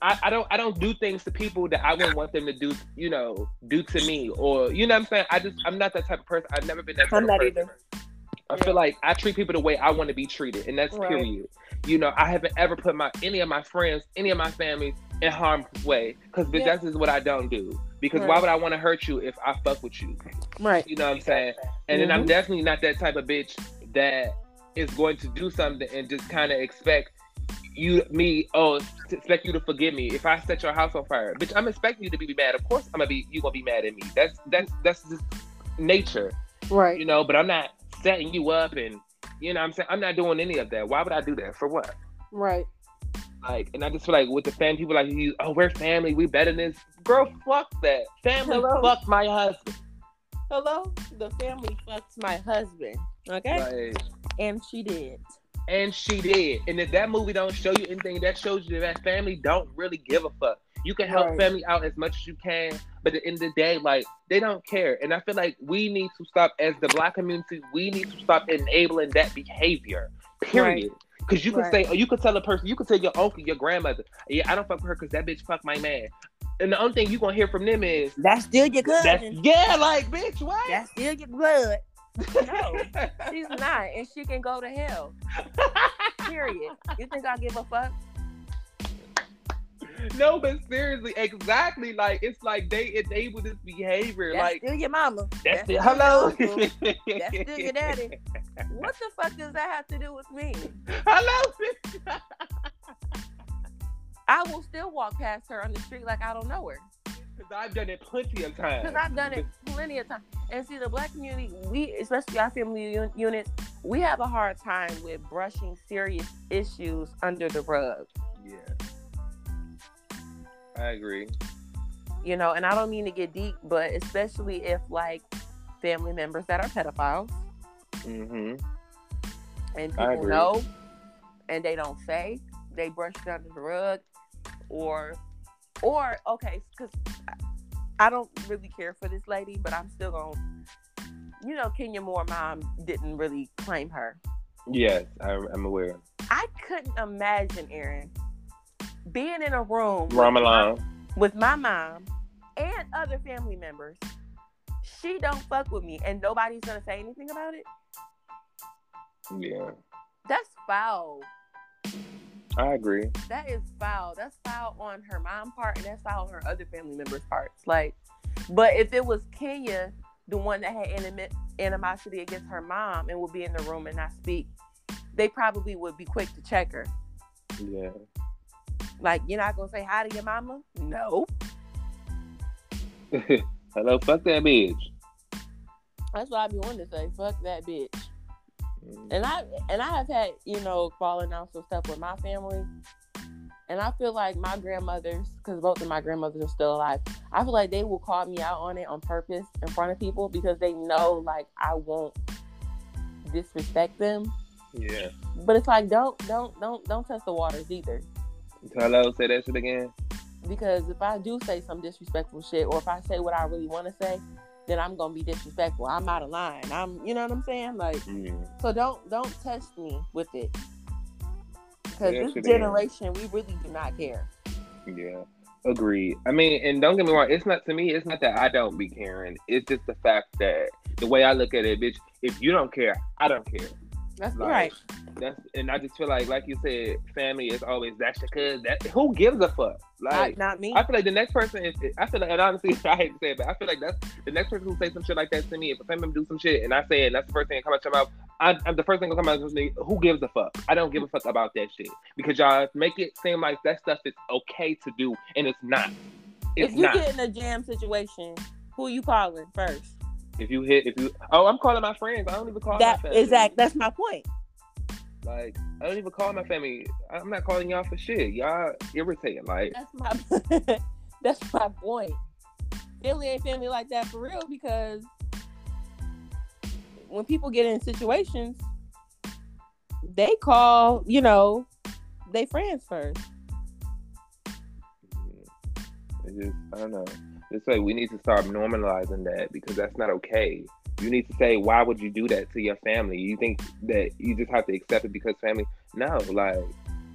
I, I don't I don't do things to people that I wouldn't want them to do, you know, do to me. Or you know what I'm saying? I just I'm not that type of person. I've never been that type I'm of not person. either. I Yeah. feel like I treat people the way I want to be treated, and that's Right. period. You know, I haven't ever put my any of my friends, any of my family in harm's way, because Yeah. that's just what I don't do. Because why would I want to hurt you if I fuck with you? Right. You know what I'm saying? And then I'm Mhm. definitely not that type of bitch that is going to do something and just kind of expect you, me, oh, expect you to forgive me if I set your house on fire, bitch. I'm expecting you to be mad. Of course, I'm gonna be. You gonna be mad at me. That's that's that's just nature, Right. you know. But I'm not setting you up and you know. I'm saying I'm not doing any of that. Why would I do that? For what? Right. Like, and I just feel like with the fan people like you, oh, we're family, we better than this. Girl, fuck that. Family, Hello? fuck my husband. Hello. The family fucks my husband. Okay. Like, And she did. And she did. And if that movie don't show you anything, that shows you that family don't really give a fuck. You can help Right. family out as much as you can, but at the end of the day, like they don't care. And I feel like we need to stop as the black community, we need to stop enabling that behavior. Period. Because you can Right. say, or you could tell a person, you could tell your uncle, your grandmother, yeah, I don't fuck with her because that bitch fucked my man. And the only thing you gonna hear from them is That's still your that's cousin. yeah, like bitch, what? That's still your blood. No, <laughs> she's not, and she can go to hell. Period. You think I give a fuck? no, but seriously, exactly. Like it's like they enable this behavior. That's like still your mama. that's, still it. your Hello. That's still your daddy. What the fuck does that have to do with me? Hello. I will still walk past her on the street like I don't know her. Because I've done it plenty of times. Because I've done it plenty of times. And see, the black community, we, especially our family un- units, we have a hard time with brushing serious issues under the rug. Yeah. I agree. You know, and I don't mean to get deep, but especially if like family members that are pedophiles Mm-hmm. and I people know and they don't say, they brush it under the rug, or, or okay, because I don't really care for this lady, but I'm still gonna, you know, Kenya Moore mom didn't really claim her. Yes, I, I'm aware. I couldn't imagine Aaron being in a room Ron Milan. with my mom and other family members. She don't fuck with me, and nobody's gonna say anything about it. Yeah, That's foul. I agree. That is foul. That's foul on her mom part, and that's foul on her other family members' parts. Like, but if it was Kenya, the one that had anim- animosity against her mom and would be in the room and not speak, they probably would be quick to check her. Yeah. Like, you're not gonna say hi to your mama? No. <laughs> Hello, fuck that bitch. That's what I be wanting to say. Fuck that bitch. And I and I have had you know falling out some stuff with my family, And I feel like my grandmothers, because both of my grandmothers are still alive, I feel like they will call me out on it on purpose in front of people because they know like I won't disrespect them. Yeah. But it's like don't don't don't don't test the waters either. Hello, say that shit again. Because if I do say some disrespectful shit, or if I say what I really want to say, then I'm gonna be disrespectful. I'm out of line. I'm, you know what I'm saying? Like, Mm. so don't don't test me with it. Because Yeah, this generation, we really do not care. Yeah. Agreed. I mean, and don't get me wrong, it's not to me, it's not that I don't be caring. It's just the fact that the way I look at it, bitch, if you don't care, I don't care. That's Like, right. That's and I just feel like, like you said, family is always that's your cuz. That who gives a fuck? Like not, not me. I feel like the next person is. I feel like, and honestly, <laughs> I hate to say it, but I feel like that's the next person who say some shit like that to me. If a family member do some shit and I say it, and that's the first thing that come out your mouth. I, I'm the first thing that come out of me. Who gives a fuck? I don't give a fuck about that shit because y'all make it seem like that stuff is okay to do, and it's not. It's if you not. get in a jam situation, who you calling first? If you hit, if you, oh, I'm calling my friends. I don't even call That my family. exact. That's my point. Like I don't even call my family. I'm not calling y'all for shit. Y'all irritating. Like That's my. <laughs> that's my point. Family ain't family like that for real because when people get in situations, they call you know they friends first. It's just, I don't know. It's like we need to start normalizing that because that's not okay. You need to say, why would you do that to your family? You think that you just have to accept it because family? No, like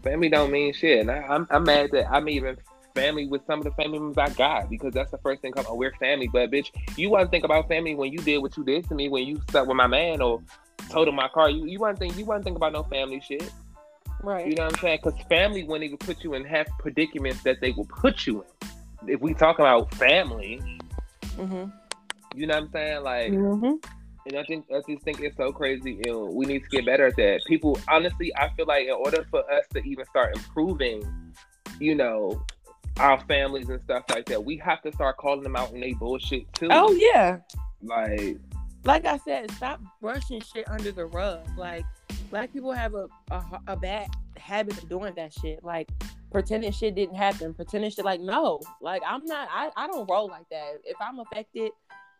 family don't mean shit. And I, I'm, I'm mad that I'm even family with some of the family members I got because that's the first thing come. Oh, we're family, but bitch, you want to think about family when you did what you did to me when you stuck with my man or told him my car. You you want to think you want to think about no family shit. Right. You know what I'm saying? Because family wouldn't even put you in half predicaments that they will put you in. If we talk about family, hmm you know what I'm saying? Like, hmm and I think I just think it's so crazy, and we need to get better at that. People, honestly, I feel like in order for us to even start improving, you know, our families and stuff like that, we have to start calling them out on they bullshit too. Oh yeah. like, like I said, stop brushing shit under the rug. Like black people have a, a a bad habit of doing that shit. Like pretending shit didn't happen, pretending shit like no. Like I'm not. I I don't roll like that. If I'm affected,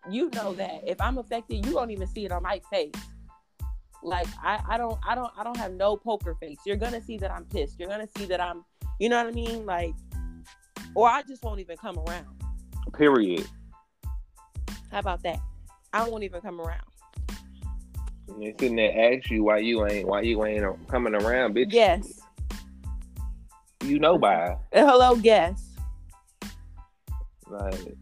you know that. If I'm affected, you don't even see it on my face. Like I I don't I don't I don't have no poker face. You're gonna see that I'm pissed. You're gonna see that I'm. You know what I mean? Like, or I just won't even come around. period. How about that? I won't even come around. And they sitting there ask you why you ain't why you ain't coming around, bitch. Yes. You know by. Hello, guess. Like,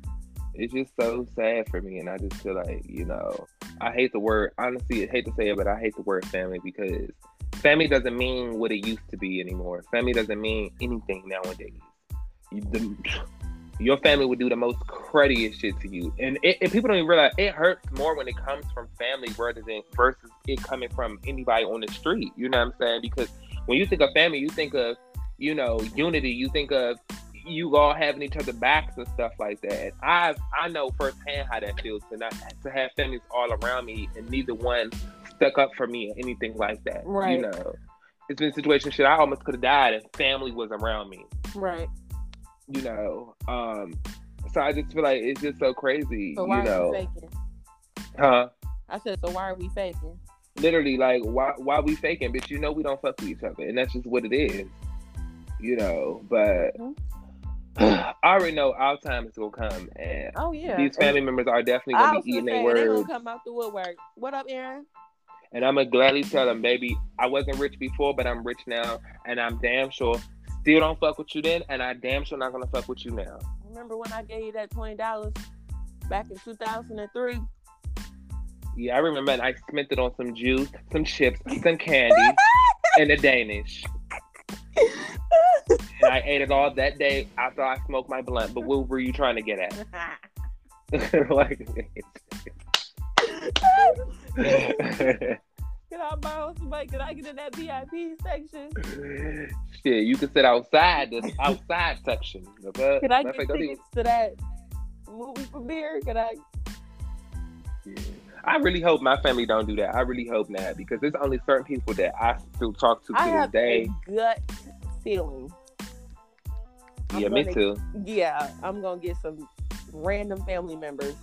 it's just so sad for me, and I just feel like you know, I hate the word. Honestly, I hate to say it, but I hate the word family because family doesn't mean what it used to be anymore. Family doesn't mean anything nowadays. You, the, your family would do the most cruddiest shit to you, and, it, and people don't even realize it hurts more when it comes from family rather than versus it coming from anybody on the street. You know what I'm saying? Because when you think of family, you think of you know unity. You think of you all having each other backs and stuff like that. I I know firsthand how that feels to not to have families all around me and neither one stuck up for me or anything like that. Right. You know, it's been a situation shit. I almost could have died if family was around me. Right. You know, um, so I just feel like it's just so crazy. So why you are know, we faking? huh? I said, so why are we faking? Literally, like, why why we faking? Bitch, you know we don't fuck with each other, and that's just what it is. You know, but. Mhm. <clears throat> I already know our time is gonna come, and Oh yeah. these family members are definitely gonna be eating their they gonna words. come out the woodwork. What up, Aaron? And I'm gonna gladly tell them, baby, I wasn't rich before, but I'm rich now, and I'm damn sure still don't fuck with you then, and I damn sure not gonna fuck with you now. Remember when I gave you that twenty dollars back in two thousand and three? Yeah, I remember, and I spent it on some juice, some chips, some candy, <laughs> and a Danish. And I ate it all that day after I smoked my blunt. But what were you trying to get at? <laughs> <laughs> like, Can I borrow somebody? Can I get in that VIP section? shit, you can sit outside this outside section. Okay? Can I Matter get fact, even- tickets to that movie premiere? Can I? Yeah. I really hope my family don't do that. I really hope not because there's only certain people that I still talk to to I this have day. a gut feeling yeah, me too. Yeah, I'm gonna get some random family members.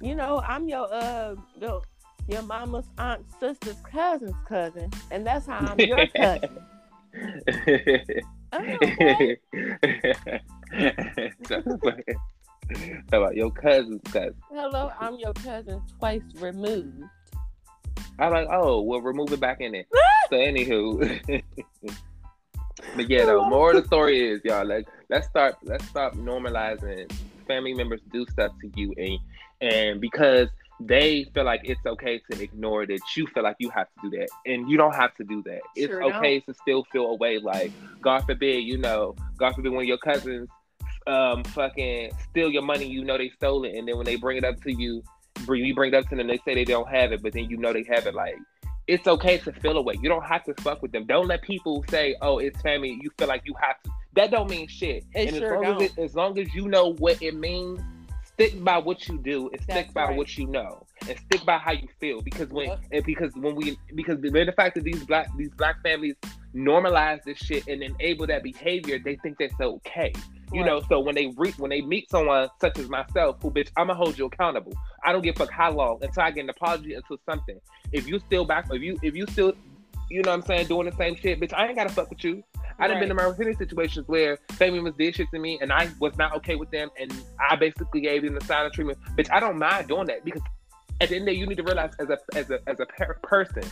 You know, I'm your uh your, your mama's aunt, sister's cousin's cousin, and that's how I'm your cousin. How about your cousin's cousin? Hello, I'm your cousin twice removed. I'm like, oh, well, remove it back in it. <laughs> so, anywho, but yeah, though, more of the story is, y'all, like, let's start, let's stop normalizing family members do stuff to you, and and because they feel like it's okay to ignore that you feel like you have to do that and you don't have to do that. It's Sure okay to still feel away like god forbid you know god forbid one of your cousins um fucking steal your money you know they stole it and then when they bring it up to you bring you bring it up to them they say they don't have it but then you know they have it like it's okay to feel away you don't have to fuck with them. Don't let people say oh it's family you feel like you have to. That don't mean shit. It and sure as long don't. as it, as long as you know what it means stick by what you do and stick That's by right. what you know and stick by how you feel because when Yep. and because when we because the mere fact that these black these black families normalize this shit and enable that behavior they think that's okay you know so when they re- when they meet someone such as myself who bitch i'm gonna hold you accountable i don't give a fuck how long until i get an apology until something if you still back if you if you still you know what i'm saying doing the same shit bitch i ain't gotta fuck with you I done been in my many situations where family members did shit to me and I was not okay with them and I basically gave them the silent treatment. Bitch, I don't mind doing that because at the end of the day, you need to realize as a as a as a per- person,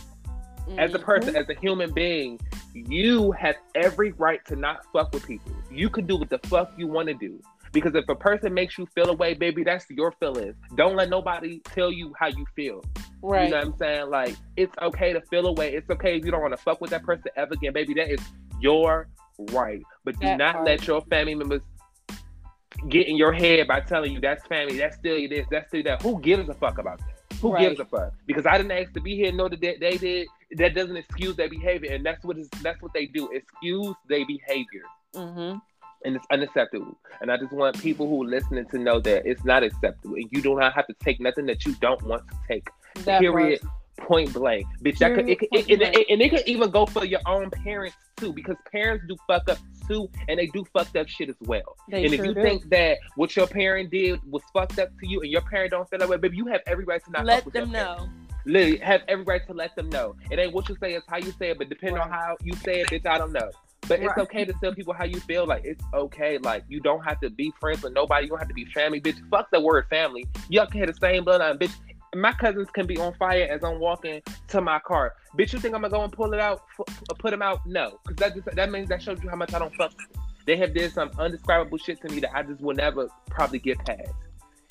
as a Mhm. person, as a human being, you have every right to not fuck with people. You can do what the fuck you want to do. Because if a person makes you feel away, baby, that's your feelings. Don't let nobody tell you how you feel. right. You know what I'm saying? Like, it's okay to feel away. It's okay if you don't want to fuck with that person ever again, baby. That is your right. But do That not part. let your family members get in your head by telling you that's family, that's still you this, that's still that. Who gives a fuck about that? Who Right. gives a fuck? Because I didn't ask to be here, know that they, they did. That doesn't excuse their behavior, and that's what is that's what they do. Excuse their behavior mm-hmm. And it's unacceptable. And I just want people who are listening to know that it's not acceptable, and you do not have to take nothing that you don't want to take. That period. part. Point blank, bitch. That could, it, could- it, and, it, and it could even go for your own parents too, because parents do fuck up too, and they do fucked up shit as well. They and sure if you do. think that what your parent did was fucked up to you, and your parent don't feel that way, baby, you have every right to not let them parents. know. Literally, have every right to let them know. It ain't what you say, it's how you say it. But depending on how you say it, bitch, I don't know. But it's okay to tell people how you feel. Like it's okay. Like you don't have to be friends with nobody. You don't have to be family, bitch. Fuck the word family. Y'all can have the same bloodline, bitch. My cousins can be on fire as I'm walking to my car. Bitch, you think I'm gonna go and pull it out, f- f- uh, put them out? No, because that just that means that shows you how much I don't fuck. They have did some undescribable shit to me that I just will never probably get past.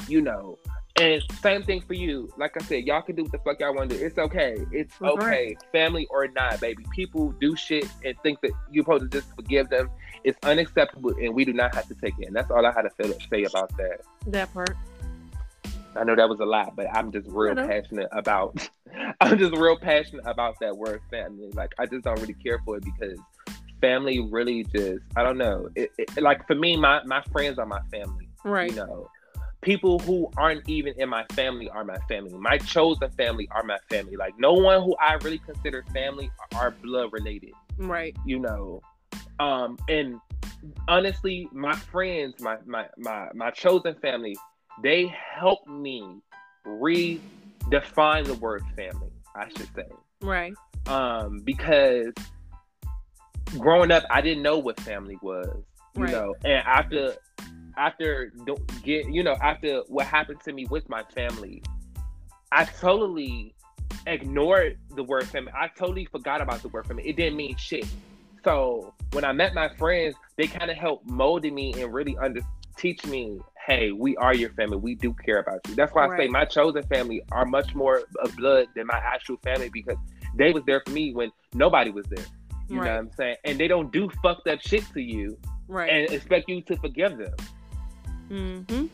You know, and same thing for you. Like I said, y'all can do what the fuck y'all want to do. It's okay. It's That's okay. Family or not, baby. People do shit and think that you're supposed to just forgive them. It's unacceptable, and we do not have to take it. And that's all I had to feel, say about that. That part. I know that was a lot, but I'm just real passionate about. <laughs> I'm just real passionate about that word family. Like I just don't really care for it because family really just I don't know. It, it, like for me, my my friends are my family Right. you know people who aren't even in my family are my family my chosen family are my family like no one who i really consider family are blood related Right. you know um and honestly my friends my my my, my chosen family they help me redefine the word family i should say Right. um because growing up i didn't know what family was you Right. know and after after do- get you know after what happened to me with my family i totally ignored the word family. I totally forgot about the word family. It didn't mean shit. So when i met my friends they kind of helped molded me and really under teach me hey we are your family. We do care about you. That's why i say my chosen family are much more of blood than my actual family because they was there for me when nobody was there. You know what i'm saying? And they don't do fucked up shit to you Right. and expect you to forgive them mm-hmm.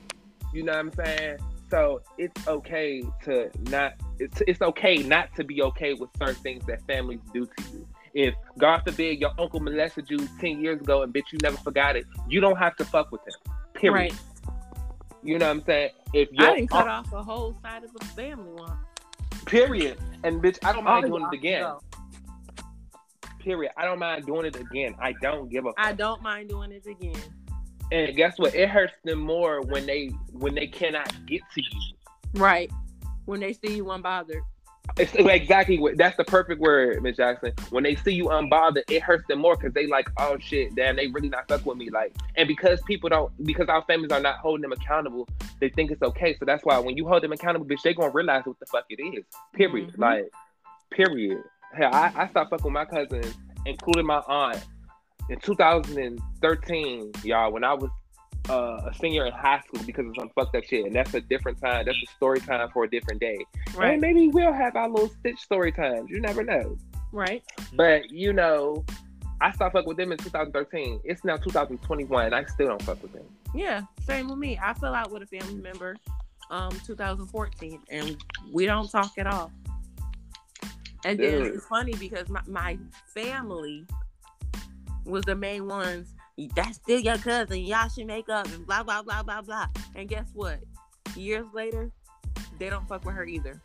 you know what I'm saying? So it's okay to not. It's it's okay not to be okay with certain things that families do to you. If God forbid your uncle molested you ten years ago and bitch you never forgot it, you don't have to fuck with him. Period. Right. You know what I'm saying? If your I didn't cut off a whole side of a family one. period, and bitch I don't mind doing it again. Period. I don't mind doing it again. I don't give a. Fuck. I don't mind doing it again. And guess what? It hurts them more when they when they cannot get to you. Right. When they see you unbothered. It's exactly what that's the perfect word, Miss Jackson. When they see you unbothered, it hurts them more because they like, oh shit, damn, they really not fuck with me. Like, and because people don't, because our families are not holding them accountable, they think it's okay. So that's why when you hold them accountable, bitch, they gonna realize what the fuck it is. Period. Mm-hmm. Like, period. Hell, I, I stopped fucking with my cousins, including my aunt, in 2013, y'all. When I was uh, a senior in high school because of some fucked up shit, and that's a different time. That's a story time for a different day. Right? And maybe we'll have our little stitch story times. You never know. Right. But you know, I stopped fucking with them in 2013. It's now 2021, and I still don't fuck with them. Yeah, same with me. I fell out with a family member, um, 2014, and we don't talk at all. And then it's funny because my, my family was the main ones that's still your cousin. Y'all should make up and blah blah blah blah blah. And guess what? Years later, they don't fuck with her either.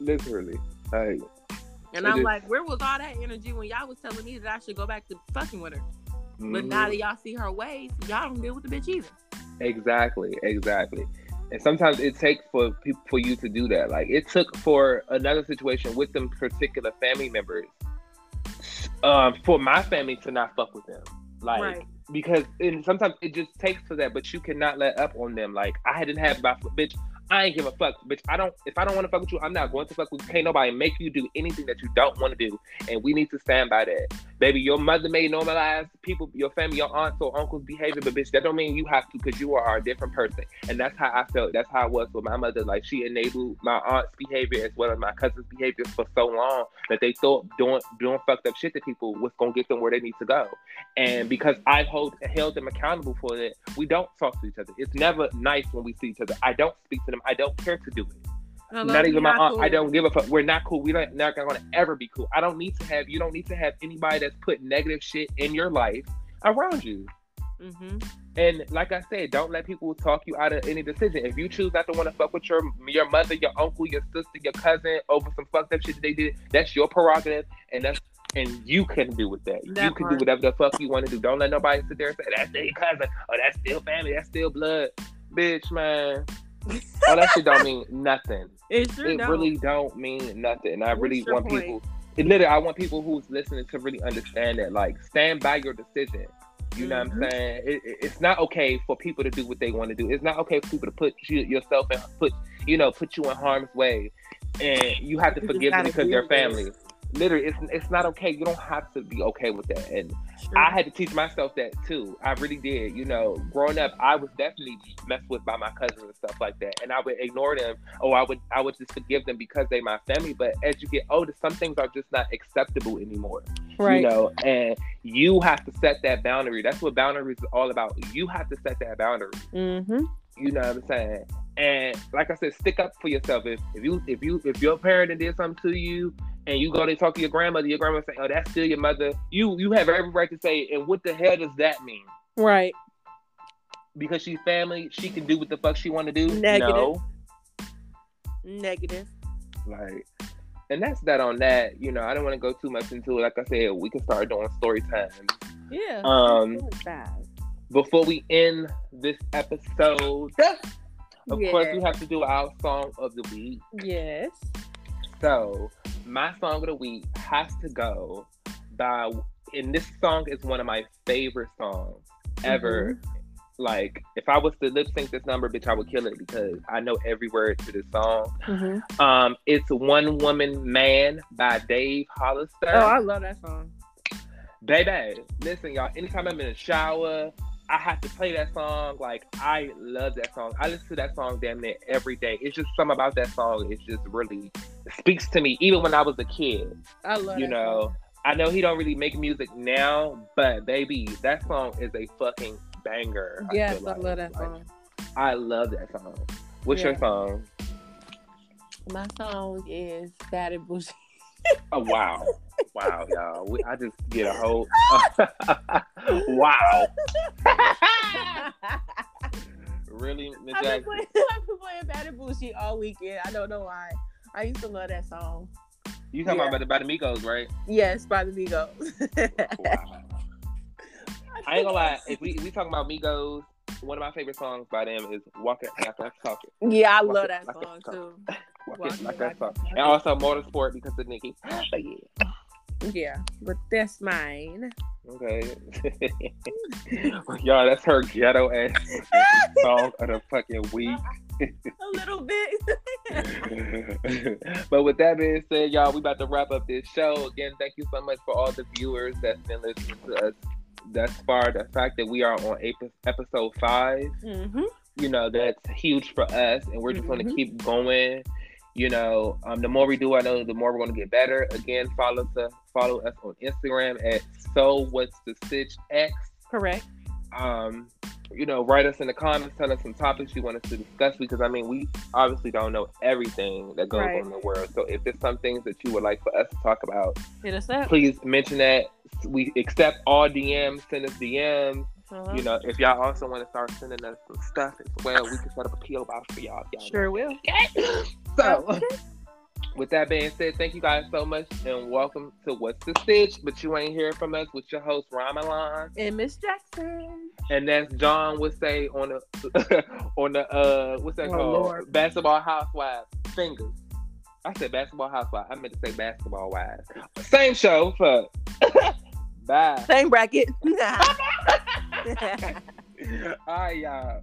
Literally. Like, and I'm like, where was all that energy when y'all was telling me that I should go back to fucking with her? Mm-hmm. But now that y'all see her ways, y'all don't deal with the bitch either. Exactly, exactly. And sometimes it takes for people for you to do that. Like it took for another situation with them particular family members, um, for my family to not fuck with them. Like right. because and sometimes it just takes for that, but you cannot let up on them. Like I didn't have my bitch. I ain't give a fuck, bitch. I don't. If I don't want to fuck with you, I'm not going to fuck with you. Can't nobody make you do anything that you don't want to do, and we need to stand by that. Baby, your mother may normalize people, your family, your aunts or uncles' behavior, but bitch, that don't mean you have to because you are a different person. And that's how I felt. That's how it was with my mother. Like she enabled my aunt's behavior as well as my cousin's behavior for so long that they thought doing doing fucked up shit to people was gonna get them where they need to go. And because I hold held them accountable for it, we don't talk to each other. It's never nice when we see each other. I don't speak to them. I don't care to do it. Not even my aunt. Cool. I don't give a fuck. We're not cool. We don't not gonna ever be cool. I don't need to have. You don't need to have anybody that's put negative shit in your life around you. Mm-hmm. And like I said, don't let people talk you out of any decision. If you choose not to want to fuck with your your mother, your uncle, your sister, your cousin over some fucked up shit that they did, that's your prerogative, and that's and you can do with that. that you can part. do whatever the fuck you want to do. Don't let nobody sit there and say that's their cousin or that's still family, that's still blood, bitch, man. All that shit don't mean nothing. <laughs> It sure It don't. really don't mean nothing. I really want point? people. It literally, I want people who's listening to really understand that. Like, stand by your decision. You know mm-hmm. what I'm mm-hmm. saying? It, it, it's not okay for people to do what they want to do. It's not okay for people to put you, yourself and put you know put you in harm's way, and you have to you forgive them because they're family literally it's it's not okay. You don't have to be okay with that. And sure. i had to teach myself that too. I really did. You know growing up i was definitely messed with by my cousins and stuff like that. And i would ignore them. Or i would i would just forgive them because they my family. But as you get older some things are just not acceptable anymore. Right. you know and you have to set that boundary. That's what boundaries is all about. You have to set that boundary. Mm-hmm. you know what i'm saying? And like I said, stick up for yourself. If, if you if you if your parent did something to you and you go to talk to your grandmother, your grandma say, "Oh, that's still your mother." You you have every right to say, "And what the hell does that mean?" Right. Because she's family, she can do what the fuck she want to do. Negative. No. Negative. Like, and that's that on that. You know, I don't want to go too much into it. Like I said, we can start doing story time. Yeah. Um. Before we end this episode, <laughs> of yeah. course, we have to do our song of the week. Yes. So, my song of the week has to go by, and this song is one of my favorite songs ever. Mm-hmm. Like, if I was to lip sync this number, bitch, I would kill it because I know every word to this song. Mm-hmm. Um, it's One Woman Man by Dave Hollister. Oh, I love that song. Baby, listen, y'all, anytime I'm in the shower, I have to play that song. Like I love that song. I listen to that song damn near every day. It's just something about that song. It's just really speaks to me. Even when I was a kid, I love. You know, song. I know he don't really make music now, but baby, that song is a fucking banger. Yes, I, I love that song. I love that song. What's yeah. your song? My song is Bad and Boujee. Oh wow wow, y'all. We, I just get a whole <laughs> wow. <laughs> really, Ms. <laughs> I've been, playing, I've been playing Bad and Boujee all weekend. I don't know why. I used to love that song. You talking Yeah. about the, by the Migos, right? Yes, by the Migos. Wow. I ain't gonna lie. If we we talking about Migos, one of my favorite songs by them is "Walk It Like That Talking." Yeah, I Walk love it that song too. Walk Walk It It Like Like That That Talking, Talking. and also Motorsport because of Nicki. But <gasps> yeah. Yeah, but that's mine. Okay. <laughs> Y'all, that's her ghetto ass <laughs> song of the fucking week. A little bit. <laughs> but with that being said, y'all, we about to wrap up this show. Again, thank you so much for all the viewers that's been listening to us thus far. The fact that we are on episode five, hmm you know, that's huge for us, and we're just going to keep going. You know, um, the more we do, I know the more we're going to get better. Again, follow us, follow us on Instagram at so what's the stitch x. Correct. Um, you know, write us in the comments, tell us some topics you want us to discuss because I mean, we obviously don't know everything that goes Right. on in the world. So if there's some things that you would like for us to talk about, Hit us up. please mention that. We accept all DMs, send us DMs. Uh-huh. You know, if y'all also want to start sending us some stuff as well, we can set up a PO box for y'all. if y'all Sure will. So, with that being said, thank you guys so much and welcome to What's the Stitch? But you ain't hear from us with your host, Ron Milan. And Miss Jackson. And that's John would say on the <laughs> on the uh what's that Oh, called? Lord. Basketball housewives. Fingers. I said basketball housewives. I meant to say basketball wives. Same show, fuck. <laughs> Bye. Same bracket. <laughs> All right, y'all.